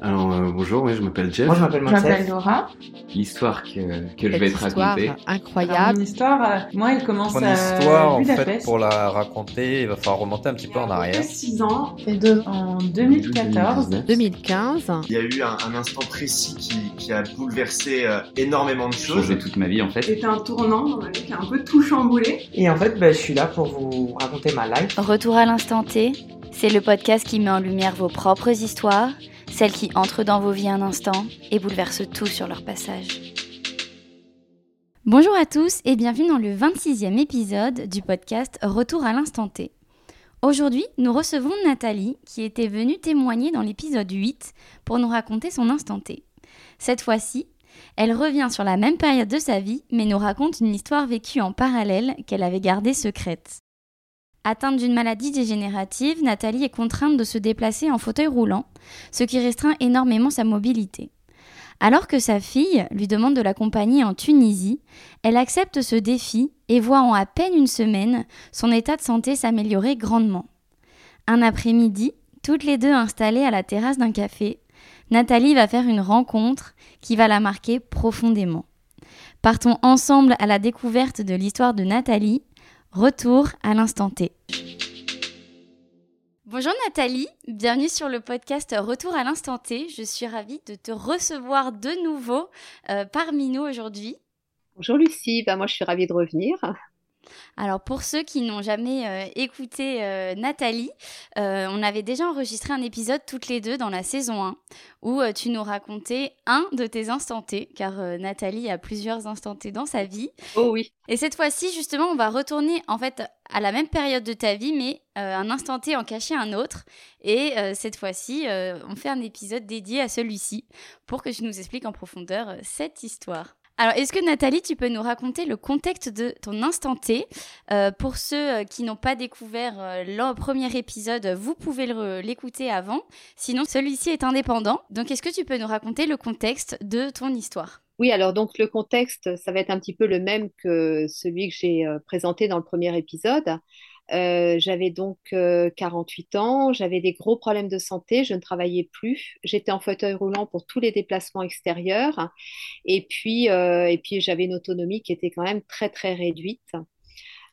Alors euh, bonjour, ouais, je m'appelle Jeff. Moi, je m'appelle Je m'appelle. Laura. L'histoire que, que je vais te raconter. Incroyable. mon histoire, euh, moi, elle commence Mon à histoire, en fait, pour la raconter, il va falloir remonter un petit peu en arrière. 6 ans, et deux, en 2014. 2019. 2015. Il y a eu un, un instant précis qui, qui a bouleversé euh, énormément de choses. Changé toute ma vie en fait. C'était un tournant dans ma vie qui a un peu tout chamboulé. Et en fait, bah, je suis là pour vous raconter ma life. Retour à l'instant T, c'est le podcast qui met en lumière vos propres histoires, celles qui entrent dans vos vies un instant et bouleversent tout sur leur passage. Bonjour à tous et bienvenue dans le 26e épisode du podcast Retour à l'instant T. Aujourd'hui, nous recevons Nathalie qui était venue témoigner dans l'épisode 8 pour nous raconter son instant T. Cette fois-ci, elle revient sur la même période de sa vie mais nous raconte une histoire vécue en parallèle qu'elle avait gardée secrète. Atteinte d'une maladie dégénérative, Nathalie est contrainte de se déplacer en fauteuil roulant, ce qui restreint énormément sa mobilité. Alors que sa fille lui demande de l'accompagner en Tunisie, elle accepte ce défi et voit en à peine une semaine son état de santé s'améliorer grandement. Un après-midi, toutes les deux installées à la terrasse d'un café, Nathalie va faire une rencontre qui va la marquer profondément. Partons ensemble à la découverte de l'histoire de Nathalie. Retour à l'instant T. Bonjour Nathalie, bienvenue sur le podcast Retour à l'instant T. Je suis ravie de te recevoir de nouveau euh, parmi nous aujourd'hui. Bonjour Lucie, bah moi je suis ravie de revenir. Alors pour ceux qui n'ont jamais euh, écouté euh, Nathalie, euh, on avait déjà enregistré un épisode toutes les deux dans la saison 1 où tu nous racontais un de tes instants T, car Nathalie a plusieurs instants T dans sa vie. Oh oui, Et cette fois-ci, justement, on va retourner en fait à la même période de ta vie, mais un instant T en cacher un autre. Et cette fois-ci, on fait un épisode dédié à celui-ci pour que tu nous expliques en profondeur cette histoire. Alors, est-ce que Nathalie, tu peux nous raconter le contexte de ton instant T? Euh, Pour ceux euh, qui n'ont pas découvert euh, le premier épisode, vous pouvez l'écouter avant. Sinon, celui-ci est indépendant. Donc, est-ce que tu peux nous raconter le contexte de ton histoire? Oui alors donc le contexte, ça va être un petit peu le même que celui que j'ai présenté dans le premier épisode. Euh, j'avais donc euh, 48 ans, j'avais des gros problèmes de santé, je ne travaillais plus, j'étais en fauteuil roulant pour tous les déplacements extérieurs et puis, euh, et puis j'avais une autonomie qui était quand même très très réduite.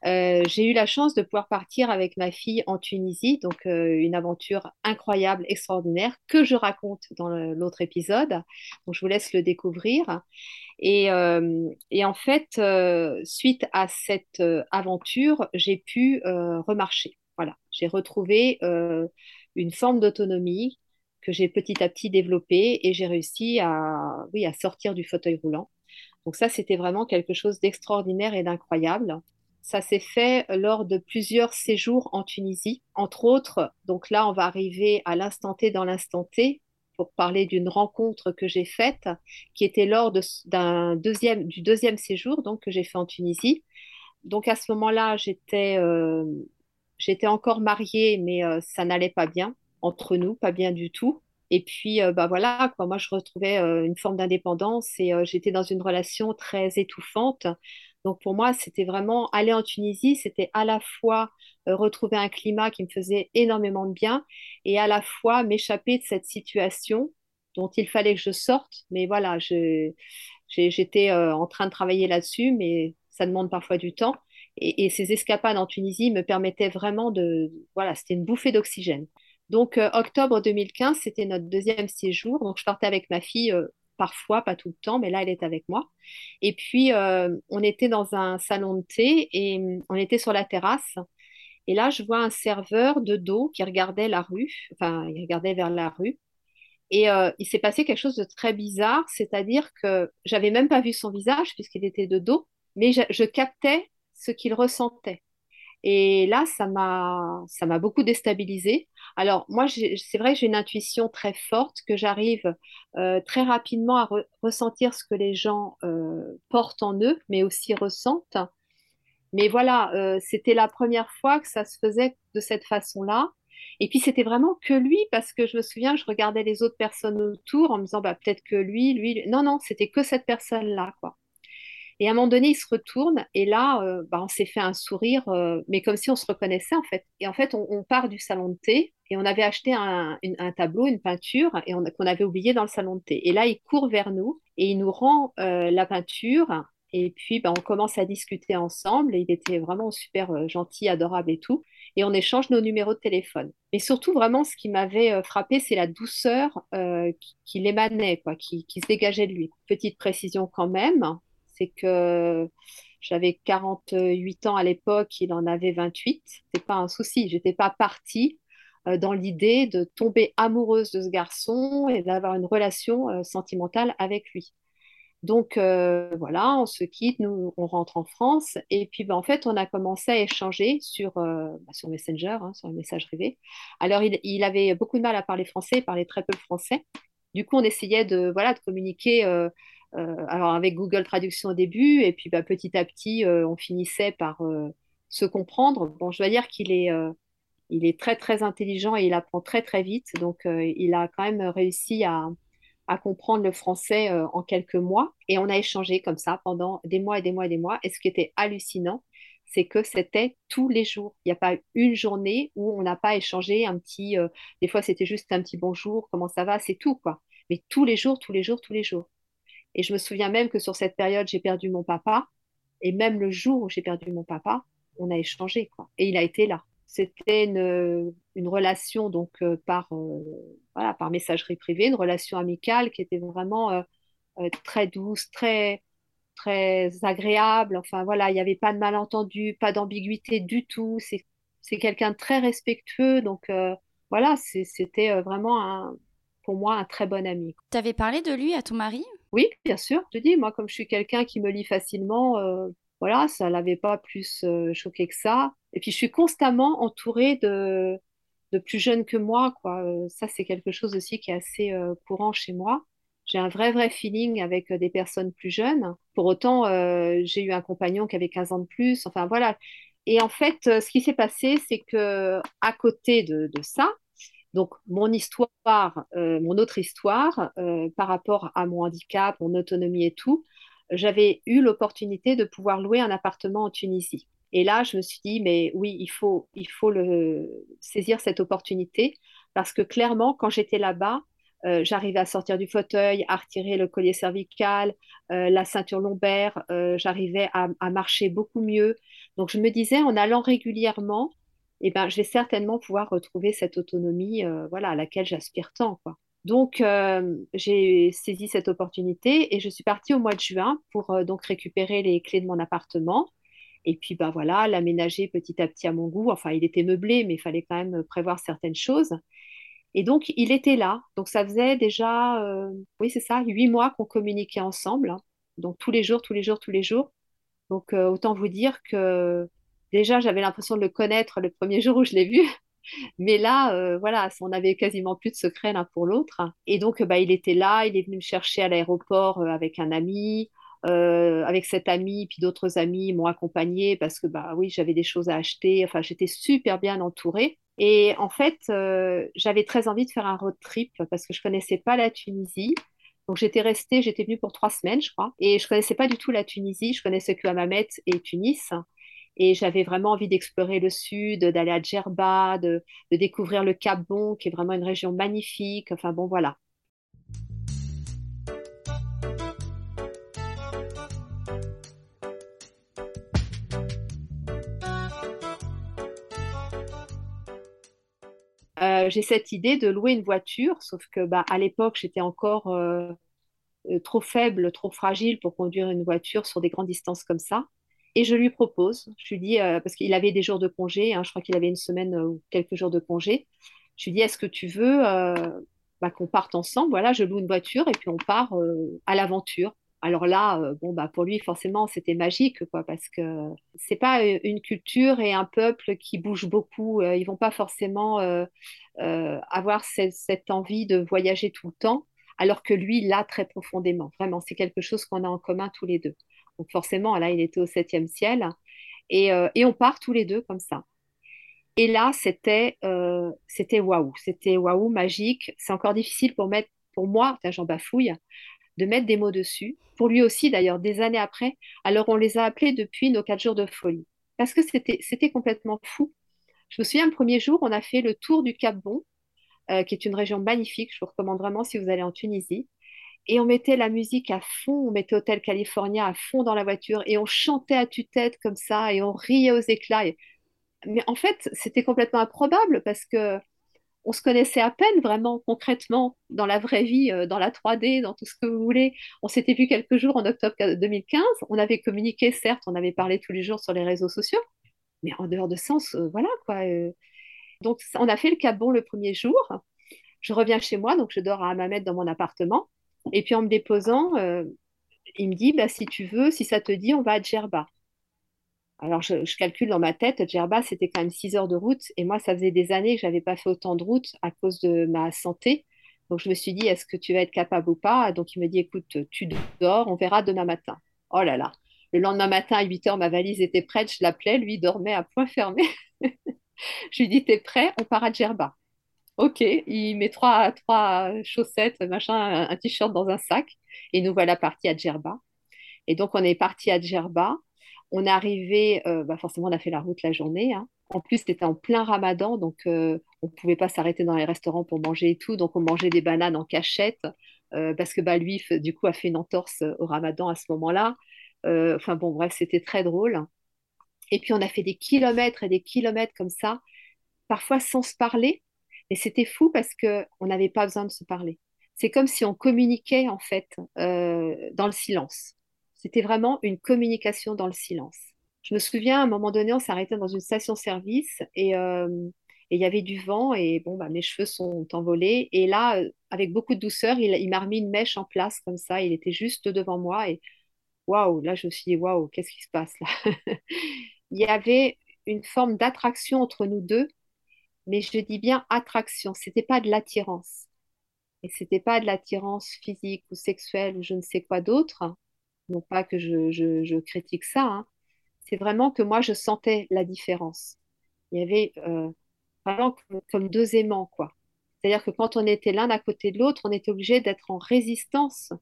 Euh, j'ai eu la chance de pouvoir partir avec ma fille en Tunisie, donc euh, une aventure incroyable, extraordinaire, que je raconte dans l'autre épisode. Donc je vous laisse le découvrir. Et, euh, et en fait, suite à cette aventure, j'ai pu remarcher. Voilà, j'ai retrouvé une forme d'autonomie que j'ai petit à petit développée et j'ai réussi à, oui, à sortir du fauteuil roulant. Donc ça, c'était vraiment quelque chose d'extraordinaire et d'incroyable. Ça s'est fait lors de plusieurs séjours en Tunisie, entre autres. Donc là, on va arriver à l'instant T dans l'instant T pour parler d'une rencontre que j'ai faite, qui était lors de- deuxième, du deuxième séjour donc, que j'ai fait en Tunisie. Donc à ce moment-là, j'étais euh, encore mariée, mais euh, ça n'allait pas bien entre nous, pas bien du tout. Et puis, euh, bah voilà, moi, je retrouvais euh, une forme d'indépendance et j'étais dans une relation très étouffante. Donc, pour moi, c'était vraiment aller en Tunisie, c'était à la fois euh, retrouver un climat qui me faisait énormément de bien et à la fois m'échapper de cette situation dont il fallait que je sorte. Mais voilà, j'étais euh, en train de travailler là-dessus, mais ça demande parfois du temps. Et, ces escapades en Tunisie me permettaient vraiment de... Voilà, c'était une bouffée d'oxygène. Donc, euh, octobre 2015, c'était notre deuxième séjour. Donc, je partais avec ma fille parfois, pas tout le temps, mais là, elle est avec moi. Et puis, euh, on était dans un salon de thé et hum, on était sur la terrasse. Et là, je vois un serveur de dos qui regardait la rue, enfin, il regardait vers la rue. Et euh, il s'est passé quelque chose de très bizarre, c'est-à-dire que j'avais même pas vu son visage puisqu'il était de dos, mais je, je captais ce qu'il ressentait. Et là, ça m'a, ça m'a beaucoup déstabilisée. Alors, moi, c'est vrai que j'ai une intuition très forte, que j'arrive euh, très rapidement à re- ressentir ce que les gens euh, portent en eux, mais aussi ressentent. Mais voilà, euh, c'était la première fois que ça se faisait de cette façon-là. Et puis, c'était vraiment que lui, parce que je me souviens, je regardais les autres personnes autour en me disant, bah, peut-être que lui, lui. Non, non, c'était que cette personne-là, quoi. Et à un moment donné, il se retourne et là, bah, on s'est fait un sourire, mais comme si on se reconnaissait en fait. Et en fait, on part du salon de thé et on avait acheté un, tableau, une peinture, et qu'on avait oublié dans le salon de thé. Et là, il court vers nous et il nous rend euh, la peinture. Et puis, ben, on commence à discuter ensemble. Et il était vraiment super euh, gentil, adorable et tout. Et on échange nos numéros de téléphone. Mais surtout, vraiment, ce qui m'avait euh, frappé, c'est la douceur qui, qui l'émanait, quoi, qui, qui se dégageait de lui. Petite précision quand même, c'est que j'avais 48 ans à l'époque, il en avait 28. C'est pas un souci. J'étais pas partie euh, dans l'idée de tomber amoureuse de ce garçon et d'avoir une relation euh, sentimentale avec lui. Donc euh, voilà, on se quitte, nous on rentre en France et puis ben, en fait on a commencé à échanger sur, bah, sur Messenger, hein, sur le message privé. Alors il, avait beaucoup de mal à parler français, il parlait très peu français. Du coup on essayait de voilà de communiquer alors avec Google Traduction au début et puis bah, petit à petit on finissait par se comprendre. Bon je dois dire qu'il est il est très très intelligent et il apprend très très vite. Donc euh, il a quand même réussi à, comprendre le français euh, en quelques mois. Et on a échangé comme ça pendant des mois et des mois et des mois. Et ce qui était hallucinant, c'est que c'était tous les jours. Il n'y a pas une journée où on n'a pas échangé un petit. Euh, des fois, c'était juste un petit bonjour, comment ça va, c'est tout quoi. Mais tous les jours, tous les jours, tous les jours. Et je me souviens même que sur cette période, j'ai perdu mon papa. Et même le jour où j'ai perdu mon papa, on a échangé. Et il a été là. C'était une, relation donc euh, par, euh, voilà, par messagerie privée, une relation amicale qui était vraiment euh, très douce, très, très agréable. Enfin voilà, il n'y avait pas de malentendu, pas d'ambiguïté du tout. C'est quelqu'un de très respectueux. Donc voilà, c'était vraiment un, pour moi un très bon ami. Tu avais parlé de lui à ton mari? Oui, bien sûr. Je te dis, moi, comme je suis quelqu'un qui me lit facilement, voilà, ça l'avait pas plus euh, choqué que ça. Et puis je suis constamment entourée de, de plus jeunes que moi, quoi. Euh, ça, c'est quelque chose aussi qui est assez euh, courant chez moi. J'ai un vrai, vrai feeling avec des personnes plus jeunes. Pour autant, j'ai eu un compagnon qui avait 15 ans de plus. Enfin, voilà. Et en fait, ce qui s'est passé, c'est que à côté de, de ça, donc mon histoire, mon autre histoire, par rapport à mon handicap, mon autonomie et tout, j'avais eu l'opportunité de pouvoir louer un appartement en Tunisie. Et là, je me suis dit, mais oui, il faut, il faut saisir cette opportunité parce que clairement, quand j'étais là-bas, euh, j'arrivais à sortir du fauteuil, à retirer le collier cervical, euh, la ceinture lombaire, euh, j'arrivais à, marcher beaucoup mieux. Donc je me disais, en allant régulièrement, eh ben, je vais certainement pouvoir retrouver cette autonomie voilà, à laquelle j'aspire tant. Quoi. Donc, euh, j'ai saisi cette opportunité et je suis partie au mois de juin pour euh, donc récupérer les clés de mon appartement. Et puis, bah voilà, l'aménager petit à petit à mon goût. Enfin, il était meublé, mais il fallait quand même prévoir certaines choses. Et donc, il était là. Donc, ça faisait déjà, euh, oui, c'est ça, huit mois qu'on communiquait ensemble. Donc, tous les jours, tous les jours, tous les jours. Donc, autant vous dire que déjà, j'avais l'impression de le connaître le premier jour où je l'ai vu. Mais là, euh, voilà, on avait quasiment plus de secret l'un pour l'autre. Et donc, bah, il était là, il est venu me chercher à l'aéroport euh, avec un ami. Euh, avec cet ami, puis d'autres amis m'ont accompagné parce que bah oui, j'avais des choses à acheter. Enfin, j'étais super bien entourée. Et en fait, j'avais très envie de faire un road trip parce que je connaissais pas la Tunisie. Donc j'étais restée, j'étais venue pour trois semaines, je crois, et je connaissais pas du tout la Tunisie. Je connaissais que Hammamet et Tunis. Et j'avais vraiment envie d'explorer le sud, d'aller à Djerba, de, découvrir le Cap Bon, qui est vraiment une région magnifique. Enfin bon, voilà. Euh, j'ai cette idée de louer une voiture, sauf que bah, à l'époque, j'étais encore euh, euh, trop faible, trop fragile pour conduire une voiture sur des grandes distances comme ça. Et je lui propose, je lui dis, euh, parce qu'il avait des jours de congé, hein, je crois qu'il avait une semaine euh, ou quelques jours de congé, je lui dis, est-ce que tu veux euh, bah, qu'on parte ensemble? Voilà, je loue une voiture et puis on part à l'aventure. Alors là, bon, bah, pour lui, forcément, c'était magique, quoi, parce que c'est pas une culture et un peuple qui bouge beaucoup. ils vont pas forcément avoir cette, cette envie de voyager tout le temps, alors que lui, l'a très profondément. Vraiment, c'est quelque chose qu'on a en commun tous les deux. Donc forcément, là, il était au septième ciel. Euh, et, on part tous les deux comme ça. Et là, c'était euh, c'était waouh, c'était waouh, magique. C'est encore difficile pour mettre, pour moi, j'en bafouille, de mettre des mots dessus. Pour lui aussi, d'ailleurs, des années après. Alors, on les a appelés depuis nos quatre jours de folie. Parce que c'était complètement fou. Je me souviens, le premier jour, on a fait le tour du Cap Bon, euh, qui est une région magnifique. Je vous recommande vraiment si vous allez en Tunisie. Et on mettait la musique à fond, on mettait Hôtel California à fond dans la voiture et on chantait à tue-tête comme ça et on riait aux éclats. Mais en fait, c'était complètement improbable parce que on se connaissait à peine vraiment concrètement dans la vraie vie, euh, dans la 3D, dans tout ce que vous voulez. On s'était vu quelques jours en octobre 2015. On avait communiqué, certes, on avait parlé tous les jours sur les réseaux sociaux, mais en dehors de ça, on se- voilà quoi. euh. Donc, on a fait le Cap Bon le premier jour. Je reviens chez moi, donc je dors à Hammamet dans mon appartement. Et puis en me déposant, euh, il me dit, bah, si tu veux, si ça te dit, on va à Djerba. Alors je, calcule dans ma tête, Djerba, c'était quand même 6 heures de route. Et moi, ça faisait des années que je n'avais pas fait autant de route à cause de ma santé. Donc je me suis dit, est-ce que tu vas être capable ou pas? Donc il me dit, écoute, tu dors, on verra demain matin. Oh là là. Le lendemain matin, à 8 heures, ma valise était prête, je l'appelais, lui dormait à point fermé. Je lui dis, t'es prêt? On part à Djerba. Ok, il met trois, trois chaussettes, machin, un, t-shirt dans un sac. Et nous voilà partis à Djerba. Et donc, on est parti à Djerba. On est arrivé, euh, bah forcément, on a fait la route la journée. hein. En plus, c'était en plein ramadan, donc euh, on ne pouvait pas s'arrêter dans les restaurants pour manger et tout. Donc, on mangeait des bananes en cachette euh, parce que bah, lui, du coup, a fait une entorse au ramadan à ce moment-là. Enfin, bon, bref, c'était très drôle. Et puis, on a fait des kilomètres et des kilomètres comme ça, parfois sans se parler. Et c'était fou parce que on n'avait pas besoin de se parler. C'est comme si on communiquait, en fait, euh, dans le silence. C'était vraiment une communication dans le silence. Je me souviens, à un moment donné, on s'arrêtait dans une station-service et euh, et il y avait du vent et bon, bah, mes cheveux sont envolés. Et là, euh, avec beaucoup de douceur, il, il m'a remis une mèche en place comme ça. Il était juste devant moi et waouh, là, je me suis dit, waouh, qu'est-ce qui se passe là? Il y avait une forme d'attraction entre nous deux, mais je dis bien attraction, c'était pas de l'attirance. Et c'était pas de l'attirance physique ou sexuelle ou je ne sais quoi d'autre. Non pas que je, critique ça, hein. C'est vraiment que moi, je sentais la différence. Il y avait euh, vraiment comme, comme deux aimants, quoi. C'est-à-dire que quand on était l'un à côté de l'autre, on était obligé d'être en résistance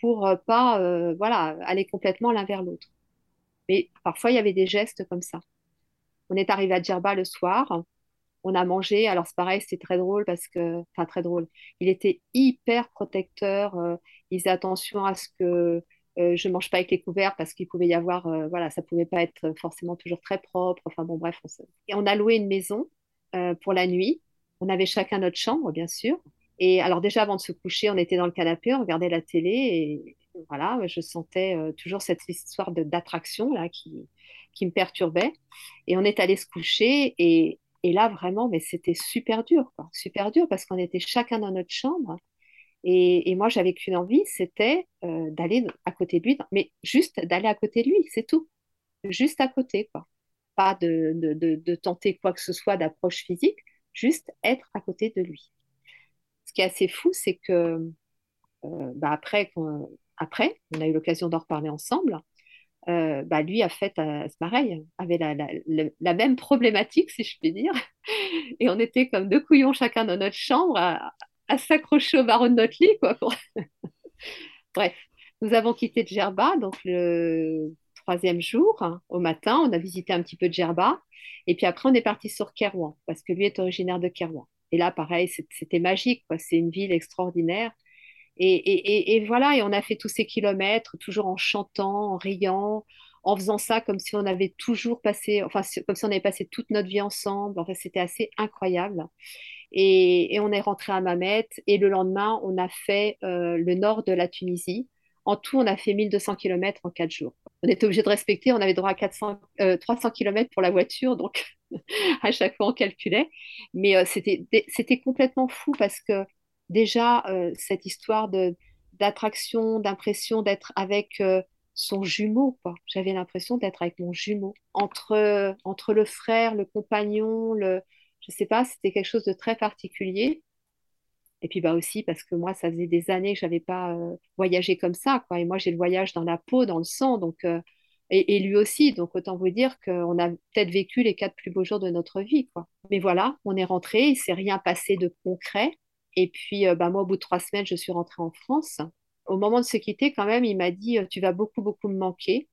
pour euh, pas euh, voilà, aller complètement l'un vers l'autre. Mais parfois, il y avait des gestes comme ça. On est arrivé à Djerba le soir, on a mangé. Alors, c'est pareil, c'était très drôle parce que, enfin, très drôle. Il était hyper protecteur. euh, il faisait attention à ce que euh, je mange pas avec les couverts parce qu'il pouvait y avoir, euh, voilà, ça pouvait pas être forcément toujours très propre. Enfin, bon, bref. On se- Et on a loué une maison euh, pour la nuit. On avait chacun notre chambre, bien sûr. Et alors, déjà, avant de se coucher, on était dans le canapé, on regardait la télé et voilà, je sentais toujours cette histoire d'attraction là qui, qui me perturbait. Et on est allé se coucher et, et là, vraiment, mais c'était super dur. Super dur parce qu'on était chacun dans notre chambre. Et, moi, j'avais qu'une envie, c'était euh, d'aller à côté de lui, mais juste d'aller à côté de lui, c'est tout. Juste à côté, quoi. Pas de, de, de, tenter quoi que ce soit d'approche physique, juste être à côté de lui. Ce qui est assez fou, c'est que euh, bah, après, après, on a eu l'occasion d'en reparler ensemble, euh, bah, lui a fait euh, pareil, avait la, la, la- même problématique, si je puis dire. Et on était comme deux couillons chacun dans notre chambre à, s'accrocher au barreau de notre lit, quoi. Bref, nous avons quitté Djerba, donc le troisième jour, hein, au matin, on a visité un petit peu Djerba. Et puis après, on est parti sur Kerouan, parce que lui est originaire de Kerouan. Et là, pareil, c'était magique. C'est une ville extraordinaire. Et, voilà, et on a fait tous ces kilomètres, toujours en chantant, en riant, en faisant ça comme si on avait toujours passé, enfin, comme si on avait passé toute notre vie ensemble. Enfin, c'était assez incroyable. Et, on est rentré à Mamet, et le lendemain, on a fait euh, le nord de la Tunisie. En tout, on a fait 1200 kilomètres en quatre jours. On était obligé de respecter, on avait droit à 400, euh, 300 kilomètres pour la voiture, donc à chaque fois on calculait. Mais euh, c'était complètement fou parce que déjà, euh, cette histoire de, d'attraction, d'impression d'être avec euh, son jumeau. J'avais l'impression d'être avec mon jumeau. Entre, entre le frère, le compagnon, le, je sais pas, c'était quelque chose de très particulier. Et puis bah aussi parce que moi, ça faisait des années que j'avais pas euh, voyagé comme ça, quoi. Et moi, j'ai le voyage dans la peau, dans le sang, donc euh, et, lui aussi. Donc autant vous dire qu'on a peut-être vécu les quatre plus beaux jours de notre vie, quoi. Mais voilà, on est rentré, il s'est rien passé de concret. Et puis euh, bah moi, au bout de trois semaines, je suis rentrée en France. Au moment de se quitter, quand même, il m'a dit, euh, tu vas beaucoup, beaucoup me manquer.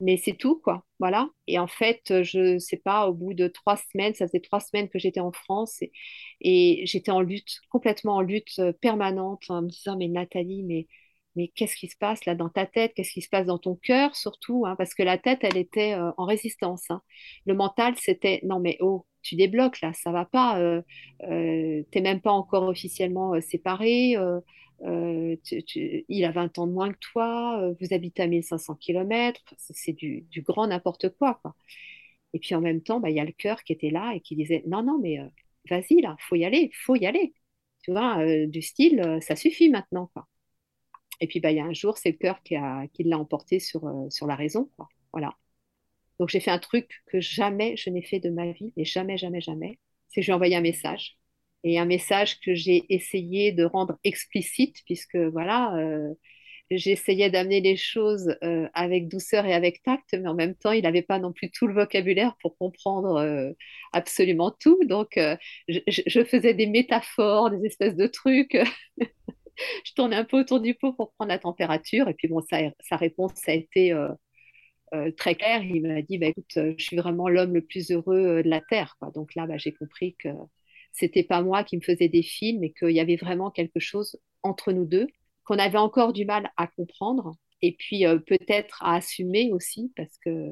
mais c'est tout, quoi. Voilà. Et en fait, je sais pas, au bout de trois semaines, ça faisait trois semaines que j'étais en France et, et j'étais en lutte, complètement en lutte euh, permanente, en me disant, mais Nathalie, mais, mais qu'est-ce qui se passe là dans ta tête? Qu'est-ce qui se passe dans ton cœur, surtout, hein, parce que la tête, elle était euh, en résistance. hein. Le mental, c'était, non, mais oh, tu débloques là, ça va pas. Euh, euh, t'es même pas encore officiellement euh, séparé. euh, il a 20 ans de moins que toi, vous habitez à 1500 kilomètres, c'est du, grand n'importe quoi, quoi. Et puis en même temps, bah, il y a le cœur qui était là et qui disait, non, non, mais vas-y là, faut y aller, faut y aller. Tu vois, du style, ça suffit maintenant, quoi. Et puis bah, il y a un jour, c'est le cœur qui l'a emporté sur, euh, la raison. Voilà. Donc j'ai fait un truc que jamais je n'ai fait de ma vie, et jamais, jamais, jamais. C'est que j'ai envoyé un message. Et un message que j'ai essayé de rendre explicite, puisque voilà, euh, j'essayais d'amener les choses euh, avec douceur et avec tact, mais en même temps, il n'avait pas non plus tout le vocabulaire pour comprendre absolument tout. Donc, je faisais des métaphores, des espèces de trucs. Je tournais un peu autour du pot pour prendre la température. Et puis, bon, sa, réponse, a été euh, euh, très claire. Il m'a dit, bah, écoute, euh, je suis vraiment l'homme le plus heureux de la Terre. Donc là, bah, j'ai compris que c'était pas moi qui me faisais des films et qu'il y avait vraiment quelque chose entre nous deux qu'on avait encore du mal à comprendre et puis peut-être à assumer aussi parce que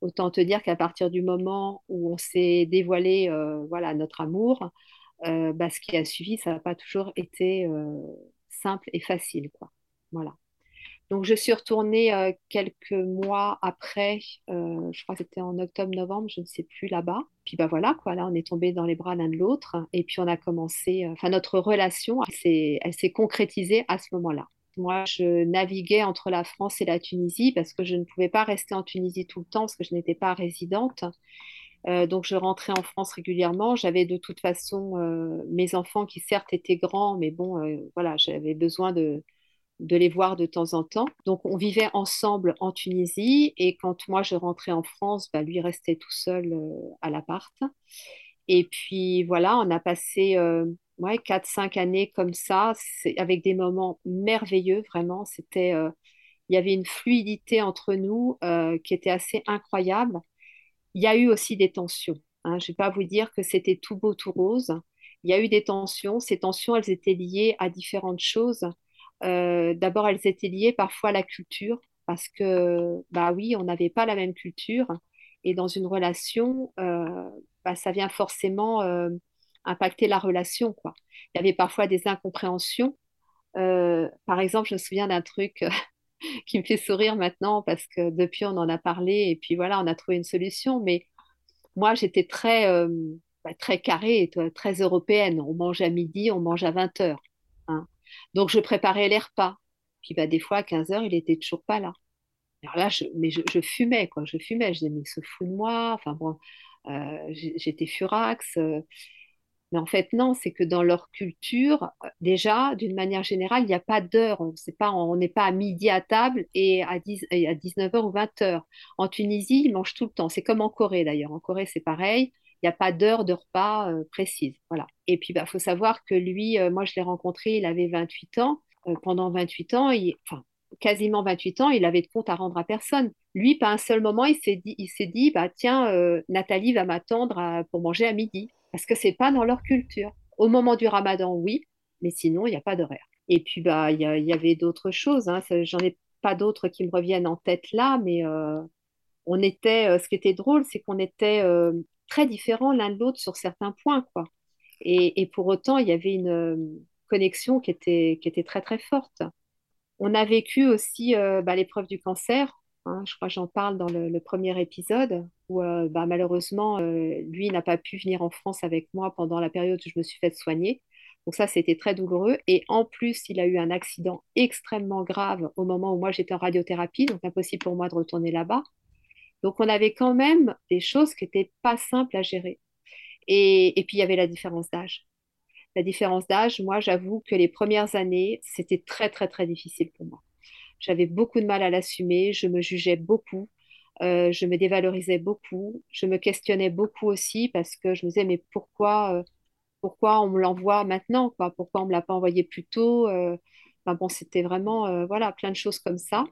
autant te dire qu'à partir du moment où on s'est dévoilé voilà notre amour euh, bah, ce qui a suivi ça n'a pas toujours été euh, simple et facile quoi voilà donc, je suis retournée euh, quelques mois après, je crois que c'était en octobre-novembre, je ne sais plus là-bas. Puis bah voilà, quoi, là, on est tombés dans les bras l'un de l'autre. Et puis, on a commencé, enfin, notre relation, elle s'est concrétisée à ce moment-là. Moi, je naviguais entre la France et la Tunisie parce que je ne pouvais pas rester en Tunisie tout le temps parce que je n'étais pas résidente. Euh, donc, je rentrais en France régulièrement. J'avais de toute façon euh, mes enfants qui, certes, étaient grands, mais bon, euh, voilà, j'avais besoin de les voir de temps en temps. Donc, on vivait ensemble en Tunisie et quand moi je rentrais en France, bah, lui restait tout seul à l'appart. Et puis voilà, on a passé ouais, 4-5 années comme ça, avec des moments merveilleux, vraiment. C'était, il y avait une fluidité entre nous qui était assez incroyable. Il y a eu aussi des tensions. hein. Je ne vais pas vous dire que c'était tout beau, tout rose. Il y a eu des tensions. Ces tensions, elles étaient liées à différentes choses. Euh, d'abord, elles étaient liées parfois à la culture, parce que, bah oui, on n'avait pas la même culture. Et dans une relation, euh, bah, ça vient forcément euh, impacter la relation, quoi. Il y avait parfois des incompréhensions. Euh, par exemple, je me souviens d'un truc qui me fait sourire maintenant, parce que depuis, on en a parlé, et puis voilà, on a trouvé une solution. Mais moi, j'étais très, euh, bah, très carrée, très européenne. On mange à midi, on mange à 20 heures. hein. Donc, je préparais les repas. Puis, bah, des fois, à 15 heures, il était toujours pas là. Alors là, je, mais je, fumais, quoi. Je fumais. Je disais, mais il se fout de moi. Enfin bon, euh, j'étais furax. euh. Mais en fait, non, c'est que dans leur culture, euh, déjà, d'une manière générale, il n'y a pas d'heure. On n'est pas à midi à table et à 10, et à 19h ou 20h. En Tunisie, ils mangent tout le temps. C'est comme en Corée d'ailleurs. En Corée, c'est pareil. Il n'y a pas d'heure de repas euh, précise. Voilà. Et puis, il bah, faut savoir que lui, euh, moi, je l'ai rencontré, il avait 28 ans. Pendant 28 ans, enfin, quasiment 28 ans, il avait de compte à rendre à personne. Lui, pas un seul moment, il s'est dit, il s'est bah, tiens, Nathalie va m'attendre pour manger à midi. Parce que c'est pas dans leur culture. Au moment du ramadan, oui, mais sinon, il n'y a pas d'horaire. Et puis, bah, il y, y avait d'autres choses. Hein. J'en ai pas d'autres qui me reviennent en tête là, mais euh, on était, euh, ce qui était drôle, c'est qu'on était euh, très différents l'un de l'autre sur certains points, quoi. Et, pour autant, il y avait une connexion qui était, qui était très, très forte. On a vécu aussi bah, l'épreuve du cancer. Hein. je crois que j'en parle dans le, premier épisode, où euh, bah, malheureusement, euh, lui n'a pas pu venir en France avec moi pendant la période où je me suis fait soigner. Donc ça, c'était très douloureux. Et en plus, il a eu un accident extrêmement grave au moment où moi j'étais en radiothérapie, donc impossible pour moi de retourner là-bas. Donc on avait quand même des choses qui n'étaient pas simples à gérer. Et, et puis il y avait la différence d'âge. La différence d'âge, moi j'avoue que les premières années, c'était très très très difficile pour moi. J'avais beaucoup de mal à l'assumer, je me jugeais beaucoup, euh, je me dévalorisais beaucoup, je me questionnais beaucoup aussi parce que je me disais mais pourquoi, euh, pourquoi on me l'envoie maintenant, quoi? Pourquoi on me l'a pas envoyé plus tôt? euh, bon, c'était vraiment euh, voilà plein de choses comme ça.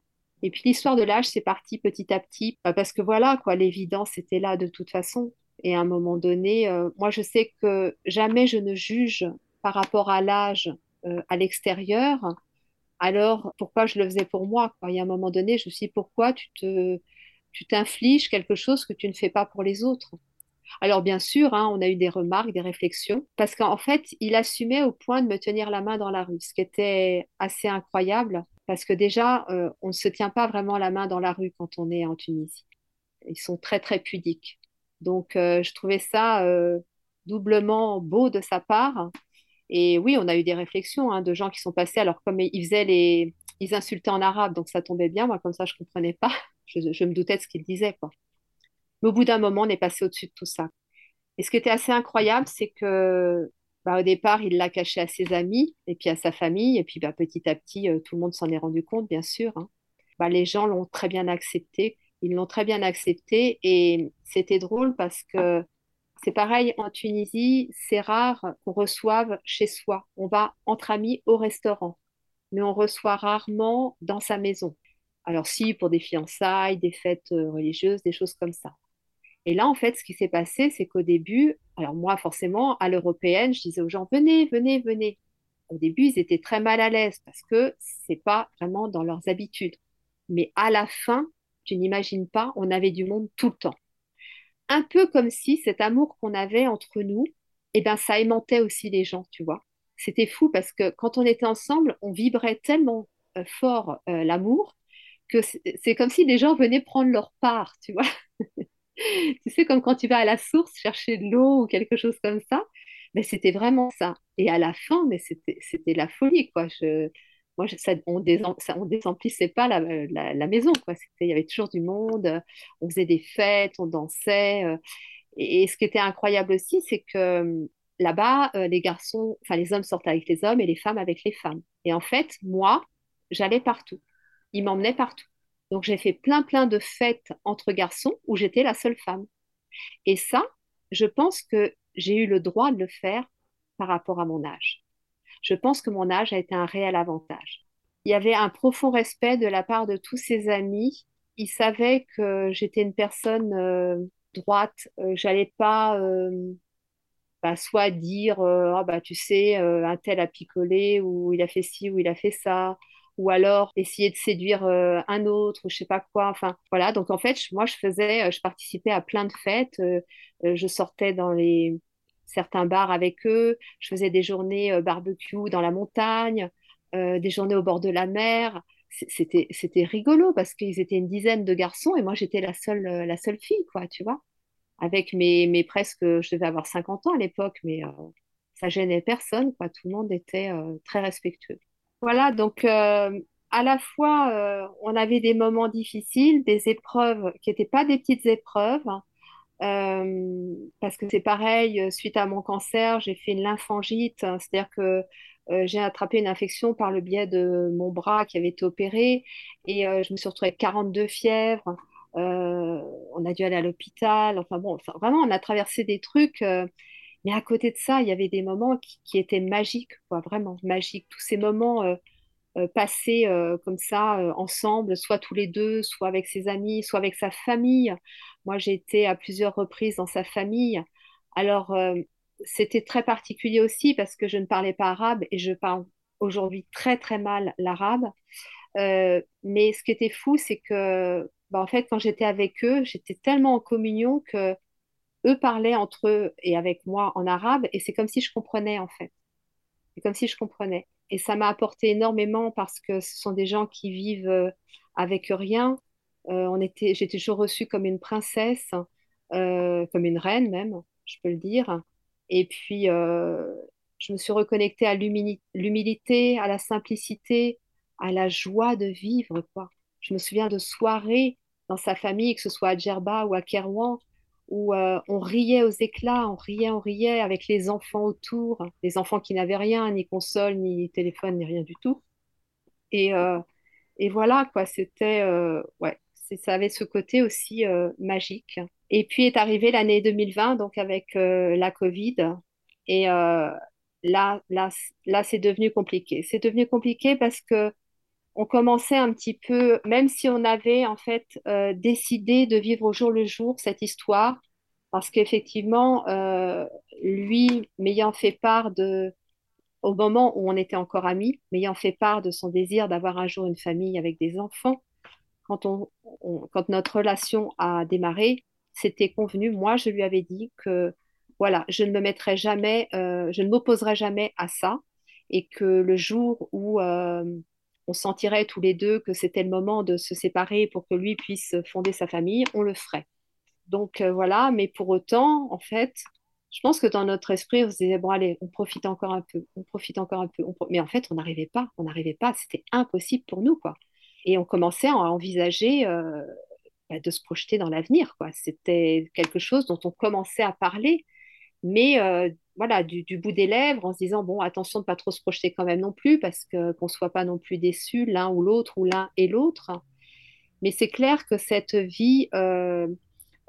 Et puis l'histoire de l'âge, c'est parti petit à petit, bah, parce que voilà, quoi, l'évidence était là de toute façon. Et à un moment donné, moi, je sais que jamais je ne juge par rapport à l'âge à l'extérieur. Alors, pourquoi je le faisais pour moi. Il y a un moment donné, je me suis dit, pourquoi tu te, tu t'infliges quelque chose que tu ne fais pas pour les autres? Alors, bien sûr, hein, on a eu des remarques, des réflexions, parce qu'en fait, il assumait au point de me tenir la main dans la rue, ce qui était assez incroyable, parce que déjà, euh, on ne se tient pas vraiment la main dans la rue quand on est en Tunisie. Ils sont très, très pudiques. Donc, euh, je trouvais ça euh, doublement beau de sa part. Et oui, on a eu des réflexions hein, de gens qui sont passés, alors comme ils. Ils insultaient en arabe, donc ça tombait bien. Moi, comme ça, je ne comprenais pas. Je, me doutais de ce qu'ils disaient. Mais au bout d'un moment, on est passé au-dessus de tout ça. Et ce qui était assez incroyable, c'est que bah, au départ, il l'a caché à ses amis et puis à sa famille. Et puis bah, petit à petit, euh, tout le monde s'en est rendu compte, bien sûr. Hein. Bah, les gens l'ont très bien accepté. Ils l'ont très bien accepté. Et c'était drôle parce que c'est pareil en Tunisie, c'est rare qu'on reçoive chez soi. On va entre amis au restaurant, mais on reçoit rarement dans sa maison. Alors si, pour des fiançailles, des fêtes euh, religieuses, des choses comme ça. Et là, en fait, ce qui s'est passé, c'est qu'au début, alors moi, forcément, à l'européenne, je disais aux gens, venez, venez, venez. Au début, ils étaient très mal à l'aise parce que c'est pas vraiment dans leurs habitudes. Mais à la fin, tu n'imagines pas, on avait du monde tout le temps. Un peu comme si cet amour qu'on avait entre nous, eh ben, ça aimantait aussi les gens, tu vois. C'était fou parce que quand on était ensemble, on vibrait tellement euh, fort euh, l'amour que c'est comme si des gens venaient prendre leur part, tu vois. tu sais, comme quand tu vas à la source chercher de l'eau ou quelque chose comme ça. Mais c'était vraiment ça. Et à la fin, mais c'était la folie, quoi. Moi, on ne désemplissait pas la, maison. Il y avait toujours du monde, on faisait des fêtes, on dansait. Euh. et, ce qui était incroyable aussi, c'est que euh, là-bas, euh, les garçons, enfin les hommes sortaient avec les hommes et les femmes avec les femmes. Et en fait, moi, j'allais partout. Ils m'emmenaient partout. Donc j'ai fait plein plein de fêtes entre garçons où j'étais la seule femme. Et ça, je pense que j'ai eu le droit de le faire par rapport à mon âge. Je pense que mon âge a été un réel avantage. Il y avait un profond respect de la part de tous ses amis. Ils savaient que j'étais une personne euh, droite. Euh, j'allais pas euh, bah, soit dire ah bah tu sais un tel a picolé ou il a fait ci ou il a fait ça ou alors essayer de séduire euh, un autre ou je sais pas quoi. Enfin, voilà. Donc en fait, moi, je faisais, euh, je participais à plein de fêtes. Euh, je sortais dans les certains bars avec eux. Je faisais des journées barbecue dans la montagne, des journées au bord de la mer. C'était c'était rigolo parce qu'ils étaient une dizaine de garçons et moi j'étais la seule la seule fille quoi, tu vois. Avec mes, mes presque, je devais avoir 50 ans à l'époque, mais ça gênait personne quoi. Tout le monde était très respectueux. Voilà, donc euh, à la fois, euh, on avait des moments difficiles, des épreuves qui n'étaient pas des petites épreuves, euh, parce que c'est pareil, suite à mon cancer, j'ai fait une lymphangite, hein, c'est-à-dire que j'ai attrapé une infection par le biais de mon bras qui avait été opéré, et je me suis retrouvée avec 42 fièvres. on a dû aller à l'hôpital, enfin bon, vraiment, on a traversé des trucs. Mais à côté de ça, il y avait des moments qui, étaient magiques, quoi, vraiment magiques. Tous ces moments euh, euh, passés euh, comme ça, ensemble, soit tous les deux, soit avec ses amis, soit avec sa famille. Moi, j'ai été à plusieurs reprises dans sa famille. Alors, c'était très particulier aussi parce que je ne parlais pas arabe et je parle aujourd'hui très, très mal l'arabe. mais ce qui était fou, c'est que, bah, en fait, quand j'étais avec eux, j'étais tellement en communion que eux parlaient entre eux et avec moi en arabe, et c'est comme si je comprenais en fait. C'est comme si je comprenais. Et ça m'a apporté énormément parce que ce sont des gens qui vivent euh, avec rien. Euh, on était, j'étais toujours reçue comme une princesse, euh, comme une reine même, je peux le dire. Et puis, je me suis reconnectée à l'humilité, à la simplicité, à la joie de vivre. Je me souviens de soirées dans sa famille, que ce soit à Djerba ou à Kerouan, où euh, on riait aux éclats, on riait, on riait avec les enfants autour, les enfants qui n'avaient rien, ni console, ni téléphone, ni rien du tout. Et, euh, voilà, quoi, c'était, euh, ouais, ça avait ce côté aussi magique. Et puis est arrivée l'année 2020, donc avec la Covid, et là, là, là, c'est devenu compliqué. C'est devenu compliqué parce que on commençait un petit peu, même si on avait en fait euh, décidé de vivre au jour le jour cette histoire, parce qu'effectivement, euh, lui m'ayant fait part de, au moment où on était encore amis, m'ayant fait part de son désir d'avoir un jour une famille avec des enfants, quand, on, notre relation a démarré, c'était convenu. Moi, je lui avais dit que voilà, je ne me mettrai jamais, euh, je ne m'opposerai jamais à ça, et que le jour où on sentirait tous les deux que c'était le moment de se séparer pour que lui puisse fonder sa famille, on le ferait. Donc euh, voilà, mais pour autant, en fait, je pense que dans notre esprit, on se disait, bon, allez, on profite encore un peu, on profite encore un peu. Mais en fait, on n'arrivait pas, on n'arrivait pas, c'était impossible pour nous, quoi. Et on commençait à envisager euh, bah, de se projeter dans l'avenir, quoi. C'était quelque chose dont on commençait à parler, mais euh, voilà, du, bout des lèvres, en se disant, bon, attention de pas trop se projeter quand même non plus, parce que, qu'on soit pas non plus déçus l'un ou l'autre, ou l'un et l'autre. Mais c'est clair que cette vie euh,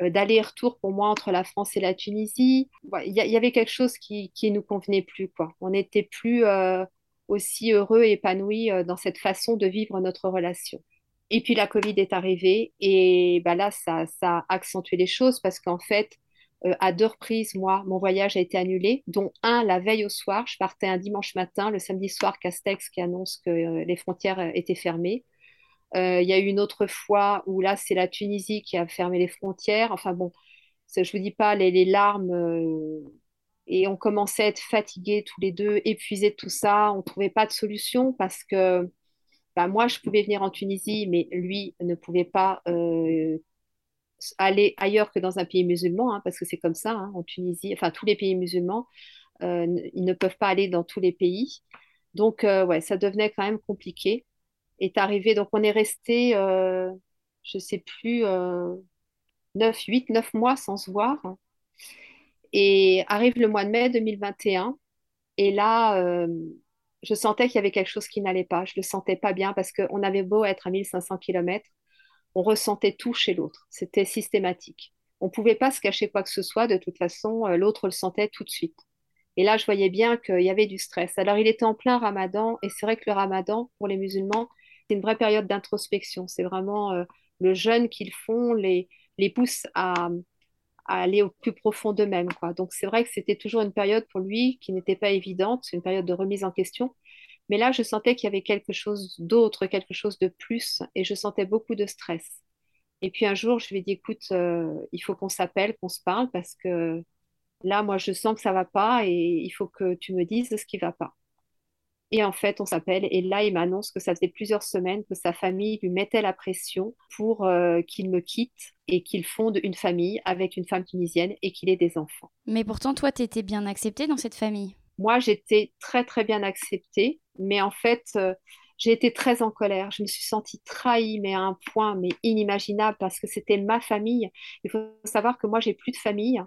euh, d'aller-retour pour moi entre la France et la Tunisie, il y, avait quelque chose qui ne nous convenait plus. Quoi. On n'était plus euh, aussi heureux et épanouis dans cette façon de vivre notre relation. Et puis la Covid est arrivée et bah là, ça, ça a accentué les choses parce qu'en fait, euh, à deux reprises, moi, mon voyage a été annulé, dont un la veille au soir. Je partais un dimanche matin, le samedi soir, Castex qui annonce que euh, les frontières euh, étaient fermées. Il y a eu une autre fois où là, c'est la Tunisie qui a fermé les frontières. Enfin bon, je ne vous dis pas les, larmes. et on commençait à être fatigués tous les deux, épuisés de tout ça. On ne trouvait pas de solution parce que bah, moi, je pouvais venir en Tunisie, mais lui ne pouvait pas aller ailleurs que dans un pays musulman, hein, parce que c'est comme ça hein, en Tunisie, enfin tous les pays musulmans, euh, ils ne peuvent pas aller dans tous les pays. Donc, euh, ouais, ça devenait quand même compliqué. Est arrivé, donc on est resté, euh, je ne sais plus, 9, 8, 9 mois sans se voir. Et arrive le mois de mai 2021. Et là, je sentais qu'il y avait quelque chose qui n'allait pas. Je ne le sentais pas bien parce qu'on avait beau être à 1500 km on ressentait tout chez l'autre. C'était systématique. On ne pouvait pas se cacher quoi que ce soit. De toute façon, euh, l'autre le sentait tout de suite. Et là, je voyais bien qu'il y avait du stress. Alors, il était en plein ramadan. Et c'est vrai que le ramadan, pour les musulmans, c'est une vraie période d'introspection. C'est vraiment euh, le jeûne qu'ils font les, les pousse à, aller au plus profond d'eux-mêmes. Donc, c'est vrai que c'était toujours une période pour lui qui n'était pas évidente. Une période de remise en question. Mais là, je sentais qu'il y avait quelque chose d'autre, quelque chose de plus, et je sentais beaucoup de stress. Et puis un jour, je lui ai dit, écoute, euh, il faut qu'on s'appelle, qu'on se parle, parce que là, moi, je sens que ça va pas, et il faut que tu me dises ce qui va pas. Et en fait, on s'appelle, et là, il m'annonce que ça faisait plusieurs semaines que sa famille lui mettait la pression pour euh, qu'il me quitte et qu'il fonde une famille avec une femme tunisienne et qu'il ait des enfants. Mais pourtant, toi, tu étais bien acceptée dans cette famille. Moi, j'étais très, très bien acceptée. Mais en fait, euh, j'ai été très en colère. Je me suis sentie trahie, mais à un point mais inimaginable parce que c'était ma famille. Il faut savoir que moi, j'ai plus de famille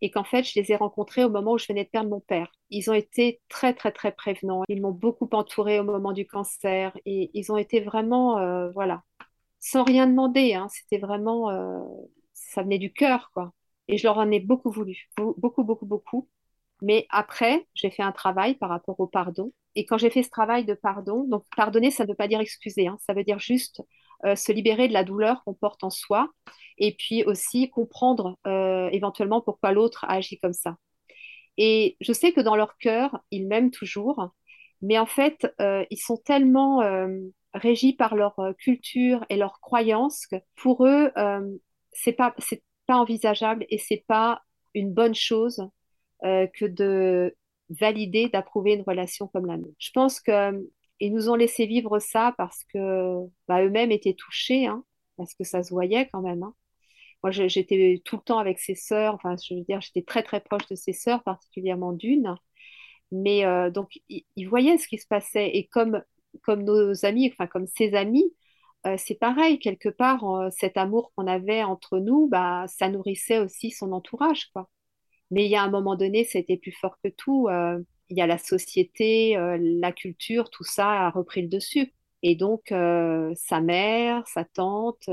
et qu'en fait, je les ai rencontrés au moment où je venais de perdre mon père. Ils ont été très, très, très prévenants. Ils m'ont beaucoup entourée au moment du cancer et ils ont été vraiment, euh, voilà, sans rien demander. Hein. C'était vraiment, euh, ça venait du cœur, quoi. Et je leur en ai beaucoup voulu, beaucoup, beaucoup, beaucoup. Mais après, j'ai fait un travail par rapport au pardon. Et quand j'ai fait ce travail de pardon, donc pardonner, ça ne veut pas dire excuser, hein, ça veut dire juste euh, se libérer de la douleur qu'on porte en soi et puis aussi comprendre euh, éventuellement pourquoi l'autre a agi comme ça. Et je sais que dans leur cœur, ils m'aiment toujours, mais en fait, euh, ils sont tellement régis par leur culture et leurs croyances que pour eux, c'est pas, c'est pas envisageable et c'est pas une bonne chose euh, que de valider, d'approuver une relation comme la nôtre. Je pense qu'ils euh, nous ont laissé vivre ça parce que bah, eux-mêmes étaient touchés, hein, parce que ça se voyait quand même. Hein. Moi, j'étais tout le temps avec ses sœurs, enfin, je veux dire, j'étais très très proche de ses sœurs, particulièrement d'une. Mais euh, donc, ils, voyaient ce qui se passait. Et comme, comme nos amis, enfin, comme ses amis, c'est pareil, quelque part, cet amour qu'on avait entre nous, bah, ça nourrissait aussi son entourage, quoi. Mais il y a un moment donné, c'était plus fort que tout. Euh, il y a la société, euh, la culture, tout ça a repris le dessus. Et donc, euh, sa mère, sa tante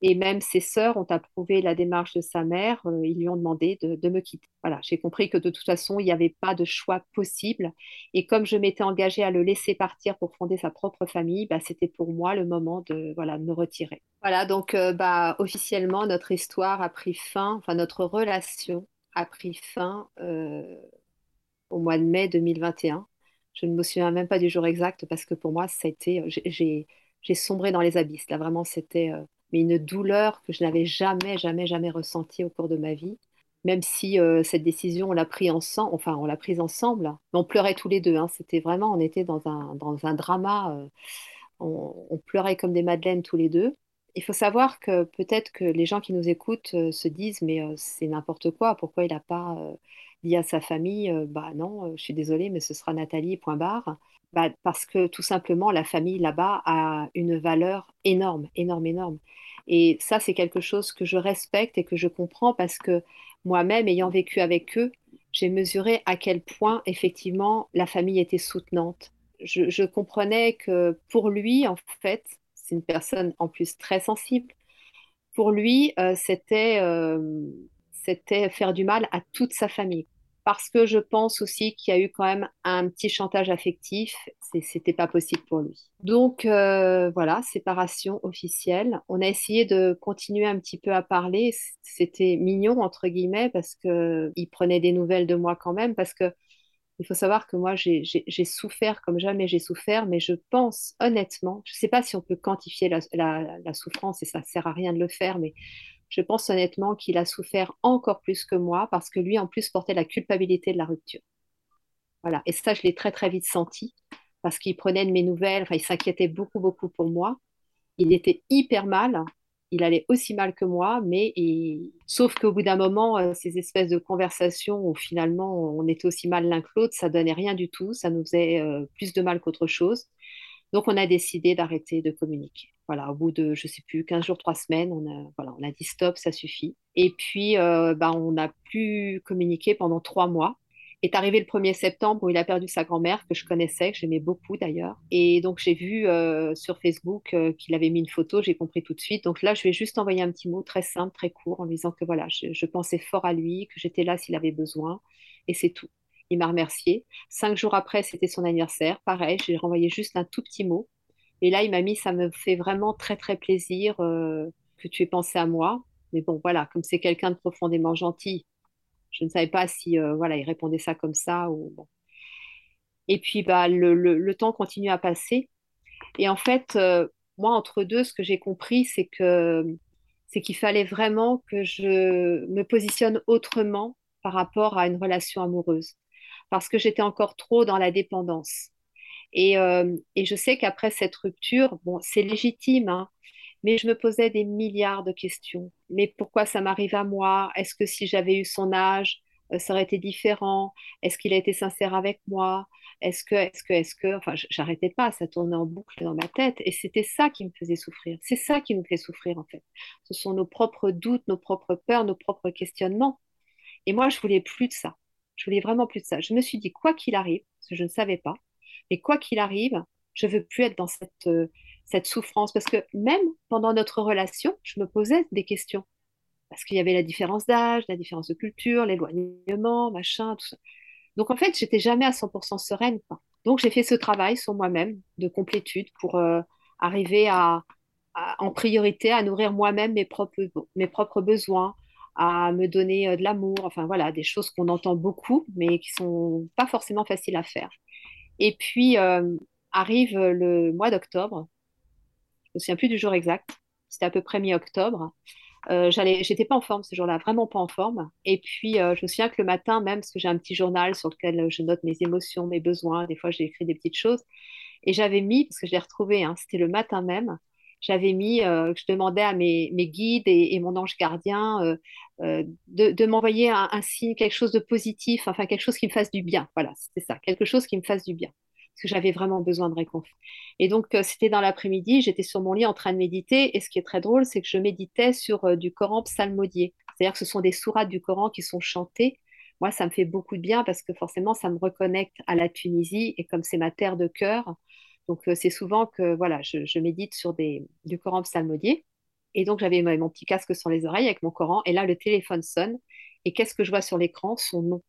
Et même ses sœurs ont approuvé la démarche de sa mère. Ils lui ont demandé de, me quitter. Voilà, j'ai compris que de toute façon, il n'y avait pas de choix possible. Et comme je m'étais engagée à le laisser partir pour fonder sa propre famille, bah, c'était pour moi le moment de, voilà, me retirer. Voilà, donc bah, officiellement, notre histoire a pris fin, enfin notre relation a pris fin euh, au mois de mai 2021. Je ne me souviens même pas du jour exact parce que pour moi, ça a été, j'ai, j'ai sombré dans les abysses. Là, vraiment, c'était mais une douleur que je n'avais jamais, jamais, jamais ressentie au cours de ma vie. Même si euh, cette décision, on l'a prise ensemble, enfin, on l'a prise ensemble, on pleurait tous les deux. Hein. C'était vraiment, on était dans un, dans un drama. Euh, on, pleurait comme des madeleines tous les deux. Il faut savoir que peut-être que les gens qui nous écoutent euh, se disent, mais c'est n'importe quoi, pourquoi il n'a pas dit à sa famille, bah non, je suis désolée, mais ce sera Nathalie, point barre. Bah, parce que tout simplement, la famille là-bas a une valeur énorme, énorme, énorme. Et ça, c'est quelque chose que je respecte et que je comprends parce que moi-même, ayant vécu avec eux, j'ai mesuré à quel point, effectivement, la famille était soutenante. Je, comprenais que pour lui, en fait, c'est une personne en plus très sensible. Pour lui, euh, c'était euh, c'était faire du mal à toute sa famille parce que je pense aussi qu'il y a eu quand même un petit chantage affectif. C'était pas possible pour lui. Donc euh, voilà, séparation officielle. On a essayé de continuer un petit peu à parler. C'était mignon entre guillemets parce que il prenait des nouvelles de moi quand même parce que il faut savoir que moi j'ai souffert comme jamais j'ai souffert, mais je pense honnêtement, je ne sais pas si on peut quantifier la, souffrance et ça sert à rien de le faire, mais je pense honnêtement qu'il a souffert encore plus que moi parce que lui, en plus, portait la culpabilité de la rupture. Voilà. Et ça, je l'ai très, très vite senti parce qu'il prenait de mes nouvelles, il s'inquiétait beaucoup, beaucoup pour moi. Il était hyper mal. Il allait aussi mal que moi, mais sauf qu'au bout d'un moment, euh, ces espèces de conversations où finalement on était aussi mal l'un que l'autre, ça donnait rien du tout, ça nous faisait euh, plus de mal qu'autre chose. Donc on a décidé d'arrêter de communiquer. Voilà, au bout de, je sais plus, 15 jours, 3 semaines, on a, voilà, on a dit stop, ça suffit. Et puis, euh, bah, on a pu communiquer pendant trois mois. Est arrivé le 1er septembre où il a perdu sa grand-mère, que je connaissais, que j'aimais beaucoup d'ailleurs. Et donc, j'ai vu euh, sur Facebook euh, qu'il avait mis une photo, j'ai compris tout de suite. Donc là, je vais juste envoyer un petit mot très simple, très court, en lui disant que voilà, je, je pensais fort à lui, que j'étais là s'il avait besoin. Et c'est tout. Il m'a remercié. Cinq jours après, c'était son anniversaire. Pareil, j'ai renvoyé juste un tout petit mot et là, il m'a mis, ça me fait vraiment très, très plaisir euh, que tu aies pensé à moi. Mais bon, voilà, comme c'est quelqu'un de profondément gentil, je ne savais pas si, euh, voilà, il répondait ça comme ça ou bon. Et puis, bah, le, le, temps continue à passer. Et en fait, euh, moi, entre deux, ce que j'ai compris, c'est que c'est qu'il fallait vraiment que je me positionne autrement par rapport à une relation amoureuse, parce que j'étais encore trop dans la dépendance. Euh, et, je sais qu'après cette rupture, bon, c'est légitime, hein, mais je me posais des milliards de questions. Mais pourquoi ça m'arrive à moi? Est-ce que si j'avais eu son âge, euh, ça aurait été différent? Est-ce qu'il a été sincère avec moi? Est-ce que, est-ce que, est-ce que, enfin, j'arrêtais pas, ça tournait en boucle dans ma tête, et c'était ça qui me faisait souffrir. C'est ça qui nous fait souffrir en fait. Ce sont nos propres doutes, nos propres peurs, nos propres questionnements. Et moi, je voulais plus de ça. Je voulais vraiment plus de ça. Je me suis dit, quoi qu'il arrive, parce que je ne savais pas, et quoi qu'il arrive, je veux plus être dans cette, euh, cette souffrance. Parce que même pendant notre relation, je me posais des questions. Parce qu'il y avait la différence d'âge, la différence de culture, l'éloignement, machin, tout ça. Donc en fait, j'étais jamais à 100% sereine. Donc j'ai fait ce travail sur moi-même de complétude pour euh, arriver à, en priorité, à nourrir moi-même mes propres, besoins, à me donner euh, de l'amour, enfin voilà, des choses qu'on entend beaucoup, mais qui sont pas forcément faciles à faire. Et puis euh, arrive le mois d'octobre. Je me souviens plus du jour exact. C'était à peu près mi-octobre. Euh, j'étais pas en forme ce jour-là, vraiment pas en forme. Et puis, euh, je me souviens que le matin même, parce que j'ai un petit journal sur lequel je note mes émotions, mes besoins, des fois j'ai écrit des petites choses, et j'avais mis, parce que je l'ai retrouvé, hein, c'était le matin même, j'avais mis, euh, je demandais à mes, guides et, mon ange gardien de, de m'envoyer un, un, signe, quelque chose de positif, enfin quelque chose qui me fasse du bien. Voilà, c'était ça, quelque chose qui me fasse du bien parce que j'avais vraiment besoin de réconfort. Et donc, euh, c'était dans l'après-midi, j'étais sur mon lit en train de méditer, et ce qui est très drôle, c'est que je méditais sur euh, du Coran psalmodié. C'est-à-dire que ce sont des sourates du Coran qui sont chantées. Moi, ça me fait beaucoup de bien parce que forcément, ça me reconnecte à la Tunisie, et comme c'est ma terre de cœur, donc euh, c'est souvent que voilà, je, médite sur des, du Coran psalmodié. Et donc, j'avais mon petit casque sur les oreilles avec mon Coran. Et là, le téléphone sonne. Et qu'est-ce que je vois sur l'écran? Son nom.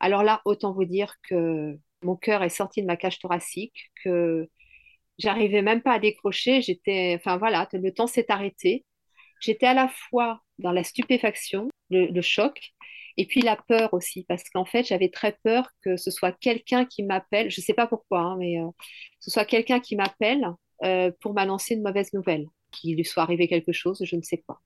Alors là, autant vous dire que mon cœur est sorti de ma cage thoracique, que j'arrivais même pas à décrocher. J'étais, enfin voilà, le temps s'est arrêté. J'étais à la fois dans la stupéfaction, le, choc, et puis la peur aussi, parce qu'en fait, j'avais très peur que ce soit quelqu'un qui m'appelle, je ne sais pas pourquoi, hein, mais euh, ce soit quelqu'un qui m'appelle euh, pour m'annoncer une mauvaise nouvelle, qu'il lui soit arrivé quelque chose, je ne sais quoi.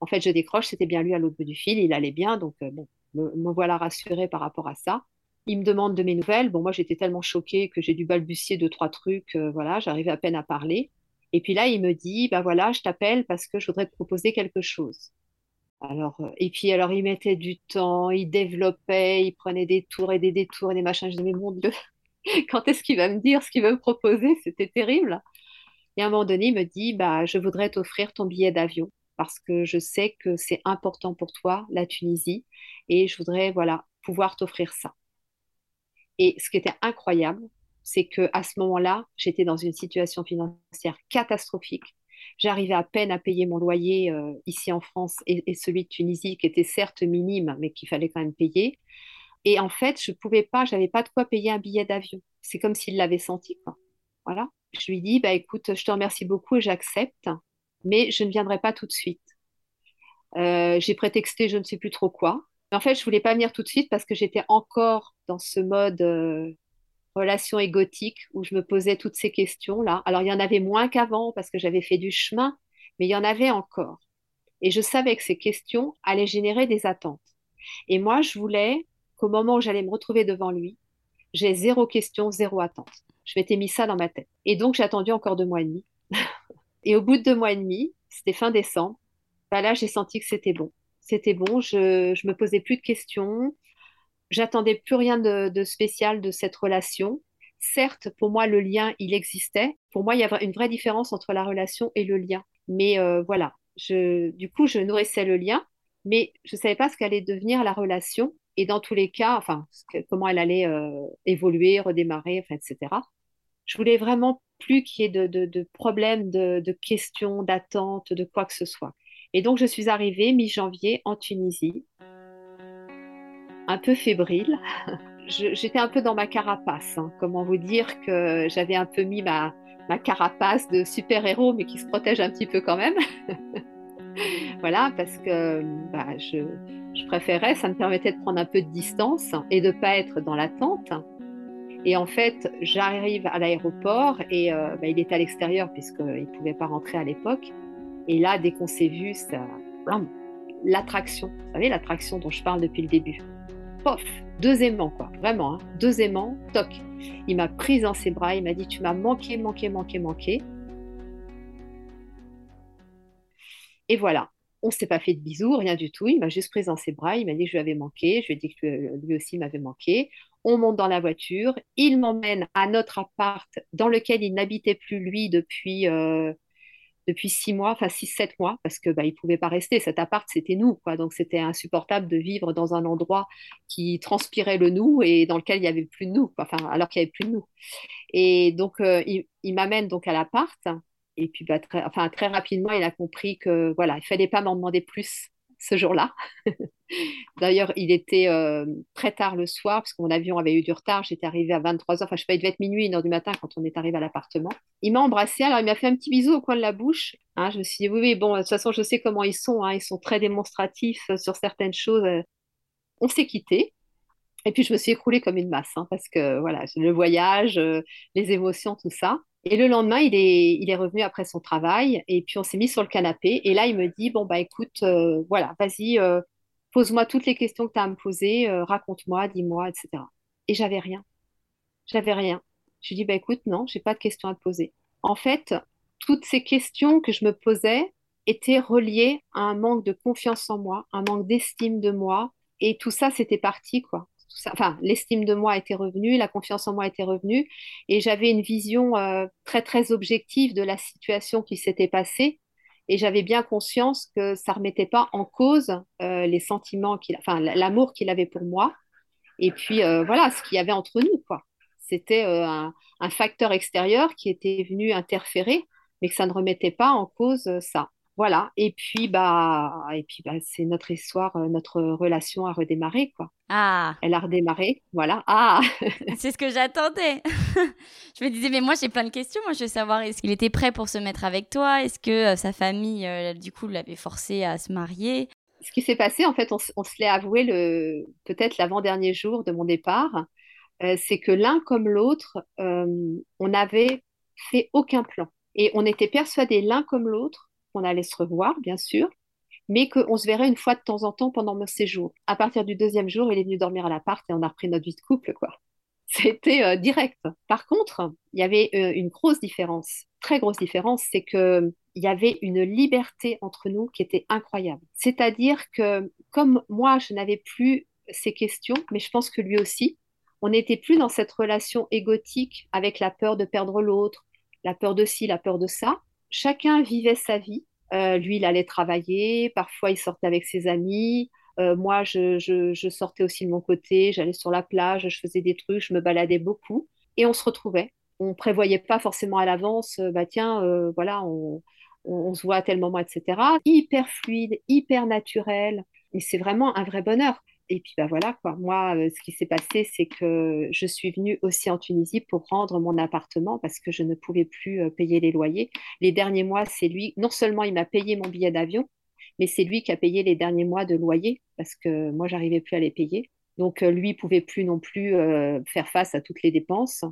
En fait, je décroche, c'était bien lui à l'autre bout du fil, il allait bien, donc euh, bon, me, voilà rassurée par rapport à ça. Il me demande de mes nouvelles. Bon, moi, j'étais tellement choquée que j'ai dû balbutier deux, trois trucs. Euh, voilà, j'arrivais à peine à parler. Et puis là, il me dit, bah voilà, je t'appelle parce que je voudrais te proposer quelque chose. Alors, euh, et puis alors, il mettait du temps, il développait, il prenait des tours et des détours et des machins. Je disais, mais mon Dieu, quand est-ce qu'il va me dire ce qu'il veut me proposer? C'était terrible. Et à un moment donné, il me dit, bah, je voudrais t'offrir ton billet d'avion parce que je sais que c'est important pour toi, la Tunisie, et je voudrais, voilà, pouvoir t'offrir ça. Et ce qui était incroyable, c'est que à ce moment-là, j'étais dans une situation financière catastrophique. J'arrivais à peine à payer mon loyer euh, ici en France et, celui de Tunisie, qui était certes minime, mais qu'il fallait quand même payer. Et en fait, je pouvais pas, j'avais pas de quoi payer un billet d'avion. C'est comme s'il l'avait senti. Voilà. Je lui dis, bah écoute, je te remercie beaucoup et j'accepte, mais je ne viendrai pas tout de suite. Euh, j'ai prétexté je ne sais plus trop quoi. Mais en fait, je voulais pas venir tout de suite parce que j'étais encore dans ce mode euh, relation égotique où je me posais toutes ces questions-là. Alors, il y en avait moins qu'avant parce que j'avais fait du chemin, mais il y en avait encore. Et je savais que ces questions allaient générer des attentes. Et moi, je voulais qu'au moment où j'allais me retrouver devant lui, j'ai zéro question, zéro attente. Je m'étais mis ça dans ma tête. Et donc, j'ai attendu encore deux mois et demi. et au bout de deux mois et demi, c'était fin décembre, bah là, j'ai senti que c'était bon. C'était bon, je ne me posais plus de questions. J'attendais plus rien de, spécial de cette relation. Certes, pour moi, le lien, il existait. Pour moi, il y avait une vraie différence entre la relation et le lien. Mais euh, voilà, je, du coup, je nourrissais le lien, mais je ne savais pas ce qu'allait devenir la relation. Et dans tous les cas, comment elle allait euh, évoluer, redémarrer, etc. Je voulais vraiment plus qu'il y ait de, de, de problèmes, de questions, d'attentes, de quoi que ce soit. Et donc, je suis arrivée mi-janvier en Tunisie, un peu fébrile. J'étais un peu dans ma carapace. Hein. Comment vous dire que j'avais un peu mis ma, carapace de super-héros, mais qui se protège un petit peu quand même. voilà, parce que bah, je, je, préférais, ça me permettait de prendre un peu de distance et de ne pas être dans l'attente. Et en fait, j'arrive à l'aéroport et euh, bah, il était à l'extérieur puisqu'il ne pouvait pas rentrer à l'époque. Et là, dès qu'on s'est vu, ça... l'attraction, vous savez, l'attraction dont je parle depuis le début. Pof, deux aimants, quoi, vraiment, hein. deux aimants, toc. Il m'a prise dans ses bras, il m'a dit Tu m'as manqué, manqué, manqué, manqué. Et voilà, on ne s'est pas fait de bisous, rien du tout. Il m'a juste prise dans ses bras, il m'a dit que je lui avais manqué, je lui ai dit que lui aussi m'avait manqué. On monte dans la voiture, il m'emmène à notre appart dans lequel il n'habitait plus lui depuis euh, depuis six mois, enfin six, sept mois, parce que bah, il pouvait pas rester. Cet appart, c'était nous, quoi. Donc c'était insupportable de vivre dans un endroit qui transpirait le nous et dans lequel il y avait plus de nous, enfin alors qu'il y avait plus de nous. Et donc euh, il, m'amène donc à l'appart. Et puis bah, très, enfin, très rapidement, il a compris que voilà, il fallait pas m'en demander plus ce jour-là. D'ailleurs, il était euh, très tard le soir, parce que mon avion avait eu du retard. J'étais arrivée à 23h, enfin, je sais pas, il devait être minuit, 1h du matin quand on est arrivé à l'appartement. Il m'a embrassé, alors il m'a fait un petit bisou au coin de la bouche. Hein. je me suis dit, oui, oui, bon, de toute façon, je sais comment ils sont. Hein. ils sont très démonstratifs euh, sur certaines choses. On s'est quitté. Et puis, je me suis écroulée comme une masse, hein, parce que voilà, le voyage, euh, les émotions, tout ça. Et le lendemain, il est, revenu après son travail et puis on s'est mis sur le canapé. Et là, il me dit, bon, bah écoute, euh, voilà, vas-y, euh, pose-moi toutes les questions que tu as à me poser, euh, raconte-moi, dis-moi, etc. Et j'avais rien. J'avais rien. Je lui dis, bah écoute, non, j'ai pas de questions à te poser. En fait, toutes ces questions que je me posais étaient reliées à un manque de confiance en moi, un manque d'estime de moi. Et tout ça, c'était parti, quoi l'estime de moi était revenue, la confiance en moi était revenue, et j'avais une vision euh, très très objective de la situation qui s'était passée, et j'avais bien conscience que ça remettait pas en cause euh, les sentiments qu'il, enfin, l'amour qu'il avait pour moi, et puis euh, voilà, ce qu'il y avait entre nous, quoi. C'était un, facteur extérieur qui était venu interférer, mais que ça ne remettait pas en cause ça. Voilà. Et puis, bah, et puis, bah, c'est notre histoire, euh, notre relation a redémarré, quoi. Ah, Elle a redémarré. Voilà. Ah, c'est ce que j'attendais. Je me disais, mais moi j'ai plein de questions. Moi je veux savoir, est-ce qu'il était prêt pour se mettre avec toi? Est-ce que euh, sa famille, euh, du coup, l'avait forcé à se marier? Ce qui s'est passé, en fait, on, se l'est avoué le, peut-être l'avant-dernier jour de mon départ, euh, c'est que l'un comme l'autre, on n'avait fait aucun plan. Et on était persuadés l'un comme l'autre qu'on allait se revoir, bien sûr, mais qu'on se verrait une fois de temps en temps pendant mon séjour. À partir du deuxième jour, il est venu dormir à l'appart et on a repris notre vie de couple, quoi. C'était euh, direct. Par contre, il y avait euh, une grosse différence, très grosse différence, c'est que il y avait une liberté entre nous qui était incroyable. C'est-à-dire que comme moi, je n'avais plus ces questions, mais je pense que lui aussi, on n'était plus dans cette relation égotique avec la peur de perdre l'autre, la peur de ci, la peur de ça. Chacun vivait sa vie. Euh, lui, il allait travailler, parfois il sortait avec ses amis, euh, moi, je, sortais aussi de mon côté, j'allais sur la plage, je faisais des trucs, je me baladais beaucoup et on se retrouvait. On prévoyait pas forcément à l'avance, euh, bah tiens, voilà, on, on, on se voit à tel moment, etc. Hyper fluide, hyper naturel et c'est vraiment un vrai bonheur. Et puis bah voilà quoi. Moi, euh, ce qui s'est passé, c'est que je suis venue aussi en Tunisie pour rendre mon appartement parce que je ne pouvais plus euh, payer les loyers. Les derniers mois, c'est lui. Non seulement il m'a payé mon billet d'avion, mais c'est lui qui a payé les derniers mois de loyer parce que moi, j'arrivais plus à les payer. Donc, euh, lui pouvait plus non plus faire face à toutes les dépenses.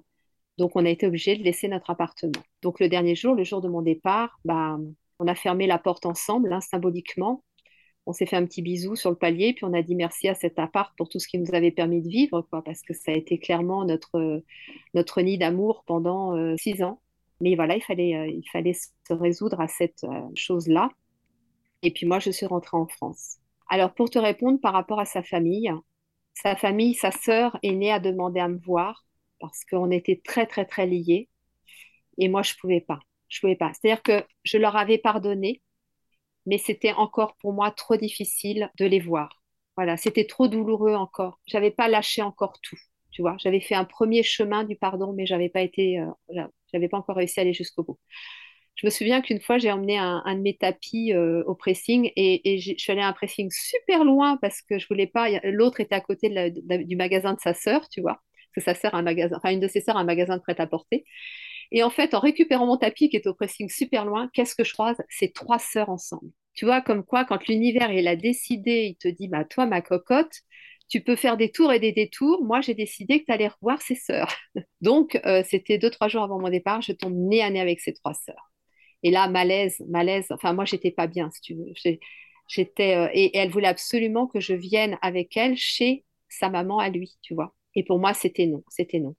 Donc, on a été obligé de laisser notre appartement. Donc, le dernier jour, le jour de mon départ, bah, on a fermé la porte ensemble, hein, symboliquement. On s'est fait un petit bisou sur le palier, puis on a dit merci à cet appart pour tout ce qui nous avait permis de vivre, quoi, parce que ça a été clairement notre, notre nid d'amour pendant euh, six ans. Mais voilà, il fallait, euh, il fallait se résoudre à cette euh, chose-là. Et puis moi, je suis rentrée en France. Alors, pour te répondre par rapport à sa famille, sa famille, sa sœur est née à demander à me voir parce qu'on était très, très, très liés. Et moi, je pouvais pas. Je pouvais pas. C'est-à-dire que je leur avais pardonné, mais c'était encore pour moi trop difficile de les voir. Voilà, c'était trop douloureux encore. J'avais pas lâché encore tout. Tu vois, j'avais fait un premier chemin du pardon, mais j'avais pas été, euh, j'avais pas encore réussi à aller jusqu'au bout. Je me souviens qu'une fois, j'ai emmené un, de mes tapis euh, au pressing et, je suis allée à un pressing super loin parce que je voulais pas. L'autre était à côté du magasin de sa sœur, tu vois. Parce que sa sœur a un magasin, enfin une de ses sœurs a un magasin prêt-à-porter. Et en fait, en récupérant mon tapis qui est au pressing super loin, qu'est-ce que je croise? C'est trois sœurs ensemble. Tu vois, comme quoi, quand l'univers il a décidé, il te dit, bah toi, ma cocotte, tu peux faire des tours et des détours. Moi, j'ai décidé que tu allais revoir ses sœurs. Donc, euh, c'était deux, trois jours avant mon départ, je tombe nez à nez avec ces trois sœurs. Et là, malaise, malaise. Enfin, moi, j'étais pas bien, si tu veux. J'étais, euh, et, et elle voulait absolument que je vienne avec elle chez sa maman à lui, tu vois. Et pour moi, c'était non, c'était non.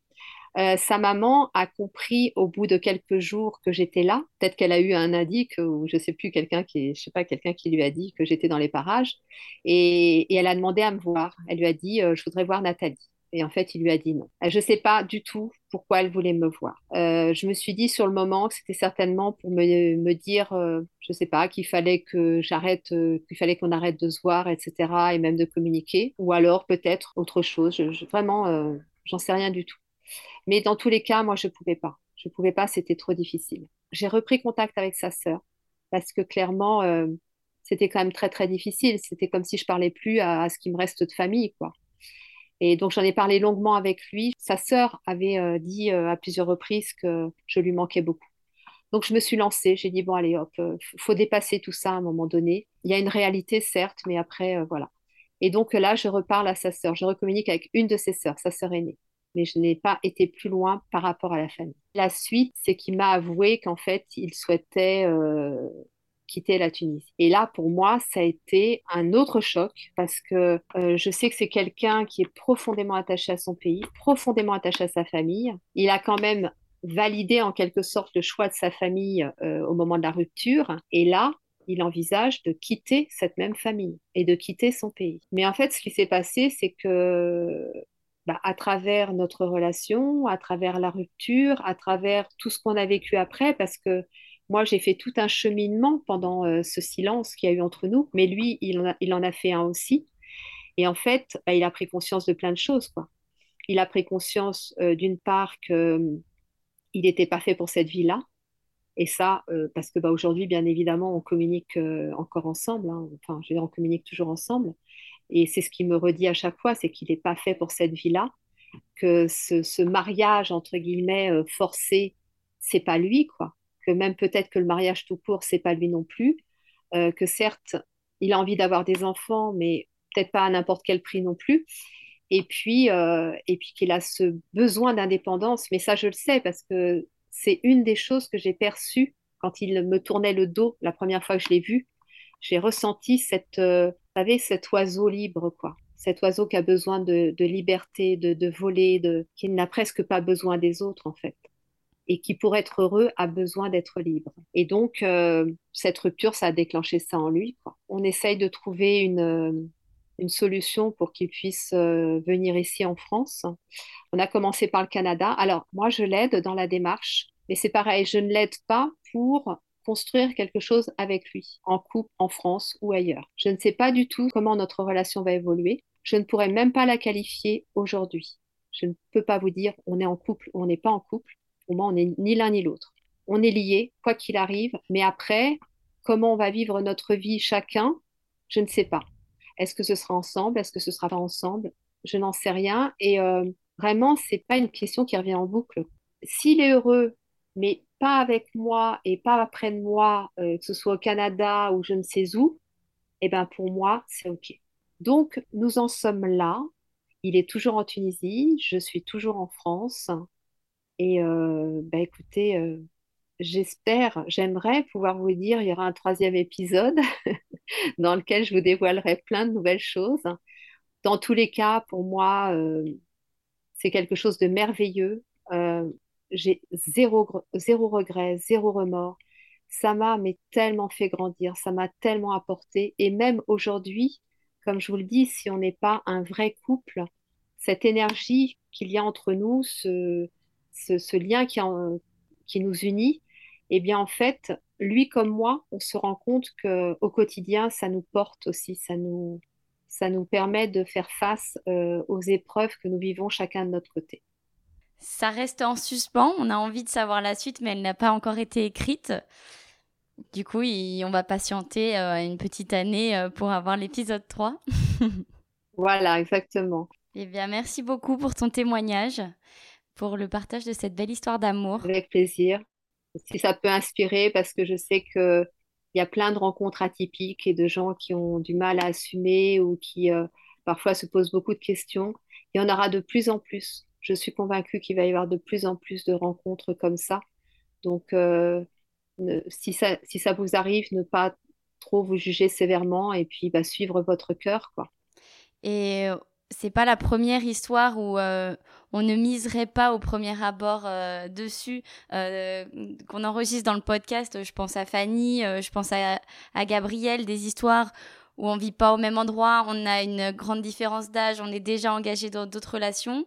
Euh, sa maman a compris au bout de quelques jours que j'étais là. Peut-être qu'elle a eu un indice ou je sais plus quelqu'un qui, je sais pas, quelqu'un qui lui a dit que j'étais dans les parages. Et, elle a demandé à me voir. Elle lui a dit, euh, je voudrais voir Nathalie. Et en fait, il lui a dit non. Euh, Je ne sais pas du tout pourquoi elle voulait me voir. Je me suis dit sur le moment que c'était certainement pour me, dire, je ne sais pas, qu'il fallait que j'arrête, qu'il fallait qu'on arrête de se voir, etc. et même de communiquer. Ou alors peut-être autre chose. Je, je- vraiment, j'en sais rien du tout. Mais dans tous les cas, moi, je ne pouvais pas. Je ne pouvais pas, c'était trop difficile. J'ai repris contact avec sa sœur parce que clairement, euh, c'était quand même très, très difficile. C'était comme si je parlais plus à, ce qui me reste de famille, quoi. Et donc, j'en ai parlé longuement avec lui. Sa sœur avait euh, dit euh, à plusieurs reprises que je lui manquais beaucoup. Donc, je me suis lancée. J'ai dit, bon, allez, hop, faut dépasser tout ça à un moment donné. Il y a une réalité, certes, mais après, voilà. Et donc là, je reparle à sa sœur. Je recommunique avec une de ses sœurs, sa sœur aînée. Mais je n'ai pas été plus loin par rapport à la famille. La suite, c'est qu'il m'a avoué qu'en fait, il souhaitait euh, quitter la Tunisie. Et là, pour moi, ça a été un autre choc parce que euh, je sais que c'est quelqu'un qui est profondément attaché à son pays, profondément attaché à sa famille. Il a quand même validé en quelque sorte le choix de sa famille euh, au moment de la rupture. Et là, il envisage de quitter cette même famille et de quitter son pays. Mais en fait, ce qui s'est passé, c'est que bah, à travers notre relation, à travers la rupture, à travers tout ce qu'on a vécu après, parce que moi, j'ai fait tout un cheminement pendant euh, ce silence qu'il y a eu entre nous, mais lui, il en a, fait un aussi. Et en fait, bah, il a pris conscience de plein de choses, quoi. Il a pris conscience, euh, d'une part, qu'il n'était pas fait pour cette vie-là, Et ça, euh, parce que bah, aujourd'hui, bien évidemment, on communique encore ensemble. hein. Enfin, je veux dire, on communique toujours ensemble. Et c'est ce qui me redit à chaque fois, c'est qu'il n'est pas fait pour cette vie-là, que ce, mariage, entre guillemets, euh, forcé, c'est pas lui, quoi. Que même peut-être que le mariage tout court, c'est pas lui non plus. Euh, que certes, il a envie d'avoir des enfants, mais peut-être pas à n'importe quel prix non plus. Et puis, euh, et puis qu'il a ce besoin d'indépendance. Mais ça, je le sais parce que c'est une des choses que j'ai perçues quand il me tournait le dos la première fois que je l'ai vu. J'ai ressenti cette, savez, cet oiseau libre, quoi. Cet oiseau qui a besoin de, liberté, de, voler, qui n'a presque pas besoin des autres, en fait. Et qui, pour être heureux, a besoin d'être libre. Et donc, euh, cette rupture, ça a déclenché ça en lui, quoi. On essaye de trouver une, euh, solution pour qu'il puisse euh, venir ici en France. On a commencé par le Canada. Alors, moi, je l'aide dans la démarche, mais c'est pareil, je ne l'aide pas pour construire quelque chose avec lui, en couple, en France ou ailleurs. Je ne sais pas du tout comment notre relation va évoluer. Je ne pourrais même pas la qualifier aujourd'hui. Je ne peux pas vous dire on est en couple ou on n'est pas en couple. Pour moi, on n'est ni l'un ni l'autre. On est liés, quoi qu'il arrive, mais après, comment on va vivre notre vie chacun, je ne sais pas. Est-ce que ce sera ensemble? Est-ce que ce sera pas ensemble? Je n'en sais rien. Et euh, vraiment, c'est pas une question qui revient en boucle. S'il est heureux, mais pas avec moi et pas après de moi, euh, que ce soit au Canada ou je ne sais où, eh ben pour moi, c'est OK. Donc, nous en sommes là. Il est toujours en Tunisie, je suis toujours en France. Et euh, bah écoutez, euh, j'espère, j'aimerais pouvoir vous dire, il y aura un troisième épisode dans lequel je vous dévoilerai plein de nouvelles choses. Dans tous les cas, pour moi, euh, c'est quelque chose de merveilleux. J'ai zéro, zéro regret, zéro remords. Ça m'a mais tellement fait grandir, ça m'a tellement apporté. Et même aujourd'hui, comme je vous le dis, si on n'est pas un vrai couple, cette énergie qu'il y a entre nous, ce, ce, ce lien qui, en- qui nous unit, eh bien en fait, lui comme moi, on se rend compte que au quotidien, ça nous porte aussi, ça nous, ça nous permet de faire face euh, aux épreuves que nous vivons chacun de notre côté. Ça reste en suspens, on a envie de savoir la suite, mais elle n'a pas encore été écrite. Du coup, il- on va patienter euh, une petite année euh, pour avoir l'épisode 3. Voilà, exactement. Eh bien, merci beaucoup pour ton témoignage, pour le partage de cette belle histoire d'amour. Avec plaisir. Si ça peut inspirer, parce que je sais que il y a plein de rencontres atypiques et de gens qui ont du mal à assumer ou qui euh, parfois se posent beaucoup de questions. Il y en aura de plus en plus. Je suis convaincue qu'il va y avoir de plus en plus de rencontres comme ça. Donc, euh, ne- si ça, si ça vous arrive, ne pas trop vous juger sévèrement et puis bah, suivre votre cœur, quoi. Et euh, c'est pas la première histoire où euh, on ne miserait pas au premier abord dessus, qu'on enregistre dans le podcast. Je pense à Fanny, je pense à, à Gabriel, des histoires où on vit pas au même endroit, on a une grande différence d'âge, on est déjà engagé dans d'autres relations.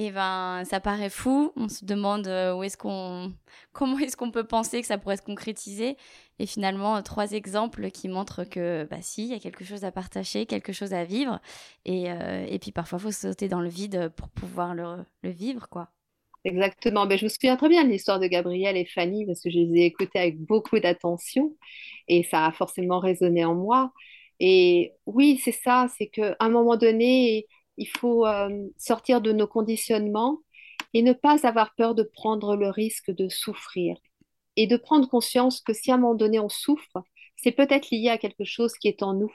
Et ben, ça paraît fou. On se demande euh, où est-ce qu'on, comment est-ce qu'on peut penser que ça pourrait se concrétiser. Et finalement, euh, trois exemples qui montrent que, bah, si, il y a quelque chose à partager, quelque chose à vivre. Et, euh, et puis parfois, faut sauter dans le vide pour pouvoir le, vivre, quoi. Exactement. Ben, je me souviens très bien de l'histoire de Gabriel et Fanny parce que je les ai écoutées avec beaucoup d'attention et ça a forcément résonné en moi. Et oui, c'est ça, c'est qu'à un moment donné, il faut euh, sortir de nos conditionnements et ne pas avoir peur de prendre le risque de souffrir et de prendre conscience que si à un moment donné on souffre, c'est peut-être lié à quelque chose qui est en nous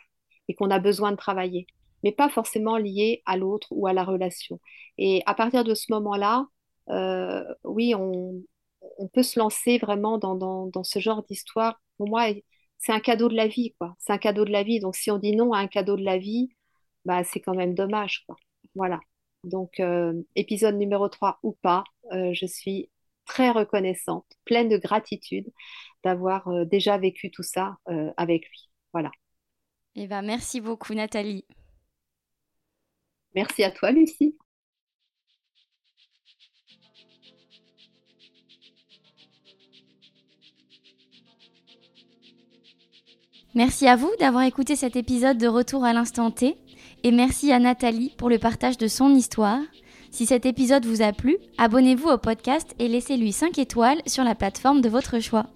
et qu'on a besoin de travailler, mais pas forcément lié à l'autre ou à la relation. Et à partir de ce moment-là, euh, oui, on, peut se lancer vraiment dans, dans, dans ce genre d'histoire. Pour moi, c'est un cadeau de la vie, quoi. C'est un cadeau de la vie. Donc, si on dit non à un cadeau de la vie, bah, c'est quand même dommage, quoi. Voilà. Donc, euh, épisode numéro 3 ou pas, euh, je suis très reconnaissante, pleine de gratitude d'avoir euh, déjà vécu tout ça avec lui. Voilà. Et ben, merci beaucoup, Nathalie. Merci à toi, Lucie. Merci à vous d'avoir écouté cet épisode de Retour à l'instant T. Et merci à Nathalie pour le partage de son histoire. Si cet épisode vous a plu, abonnez-vous au podcast et laissez-lui 5 étoiles sur la plateforme de votre choix.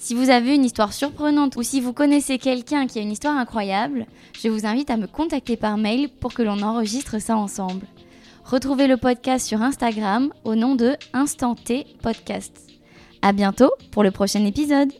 Si vous avez une histoire surprenante ou si vous connaissez quelqu'un qui a une histoire incroyable, je vous invite à me contacter par mail pour que l'on enregistre ça ensemble. Retrouvez le podcast sur Instagram au nom de Instant T Podcast. À bientôt pour le prochain épisode.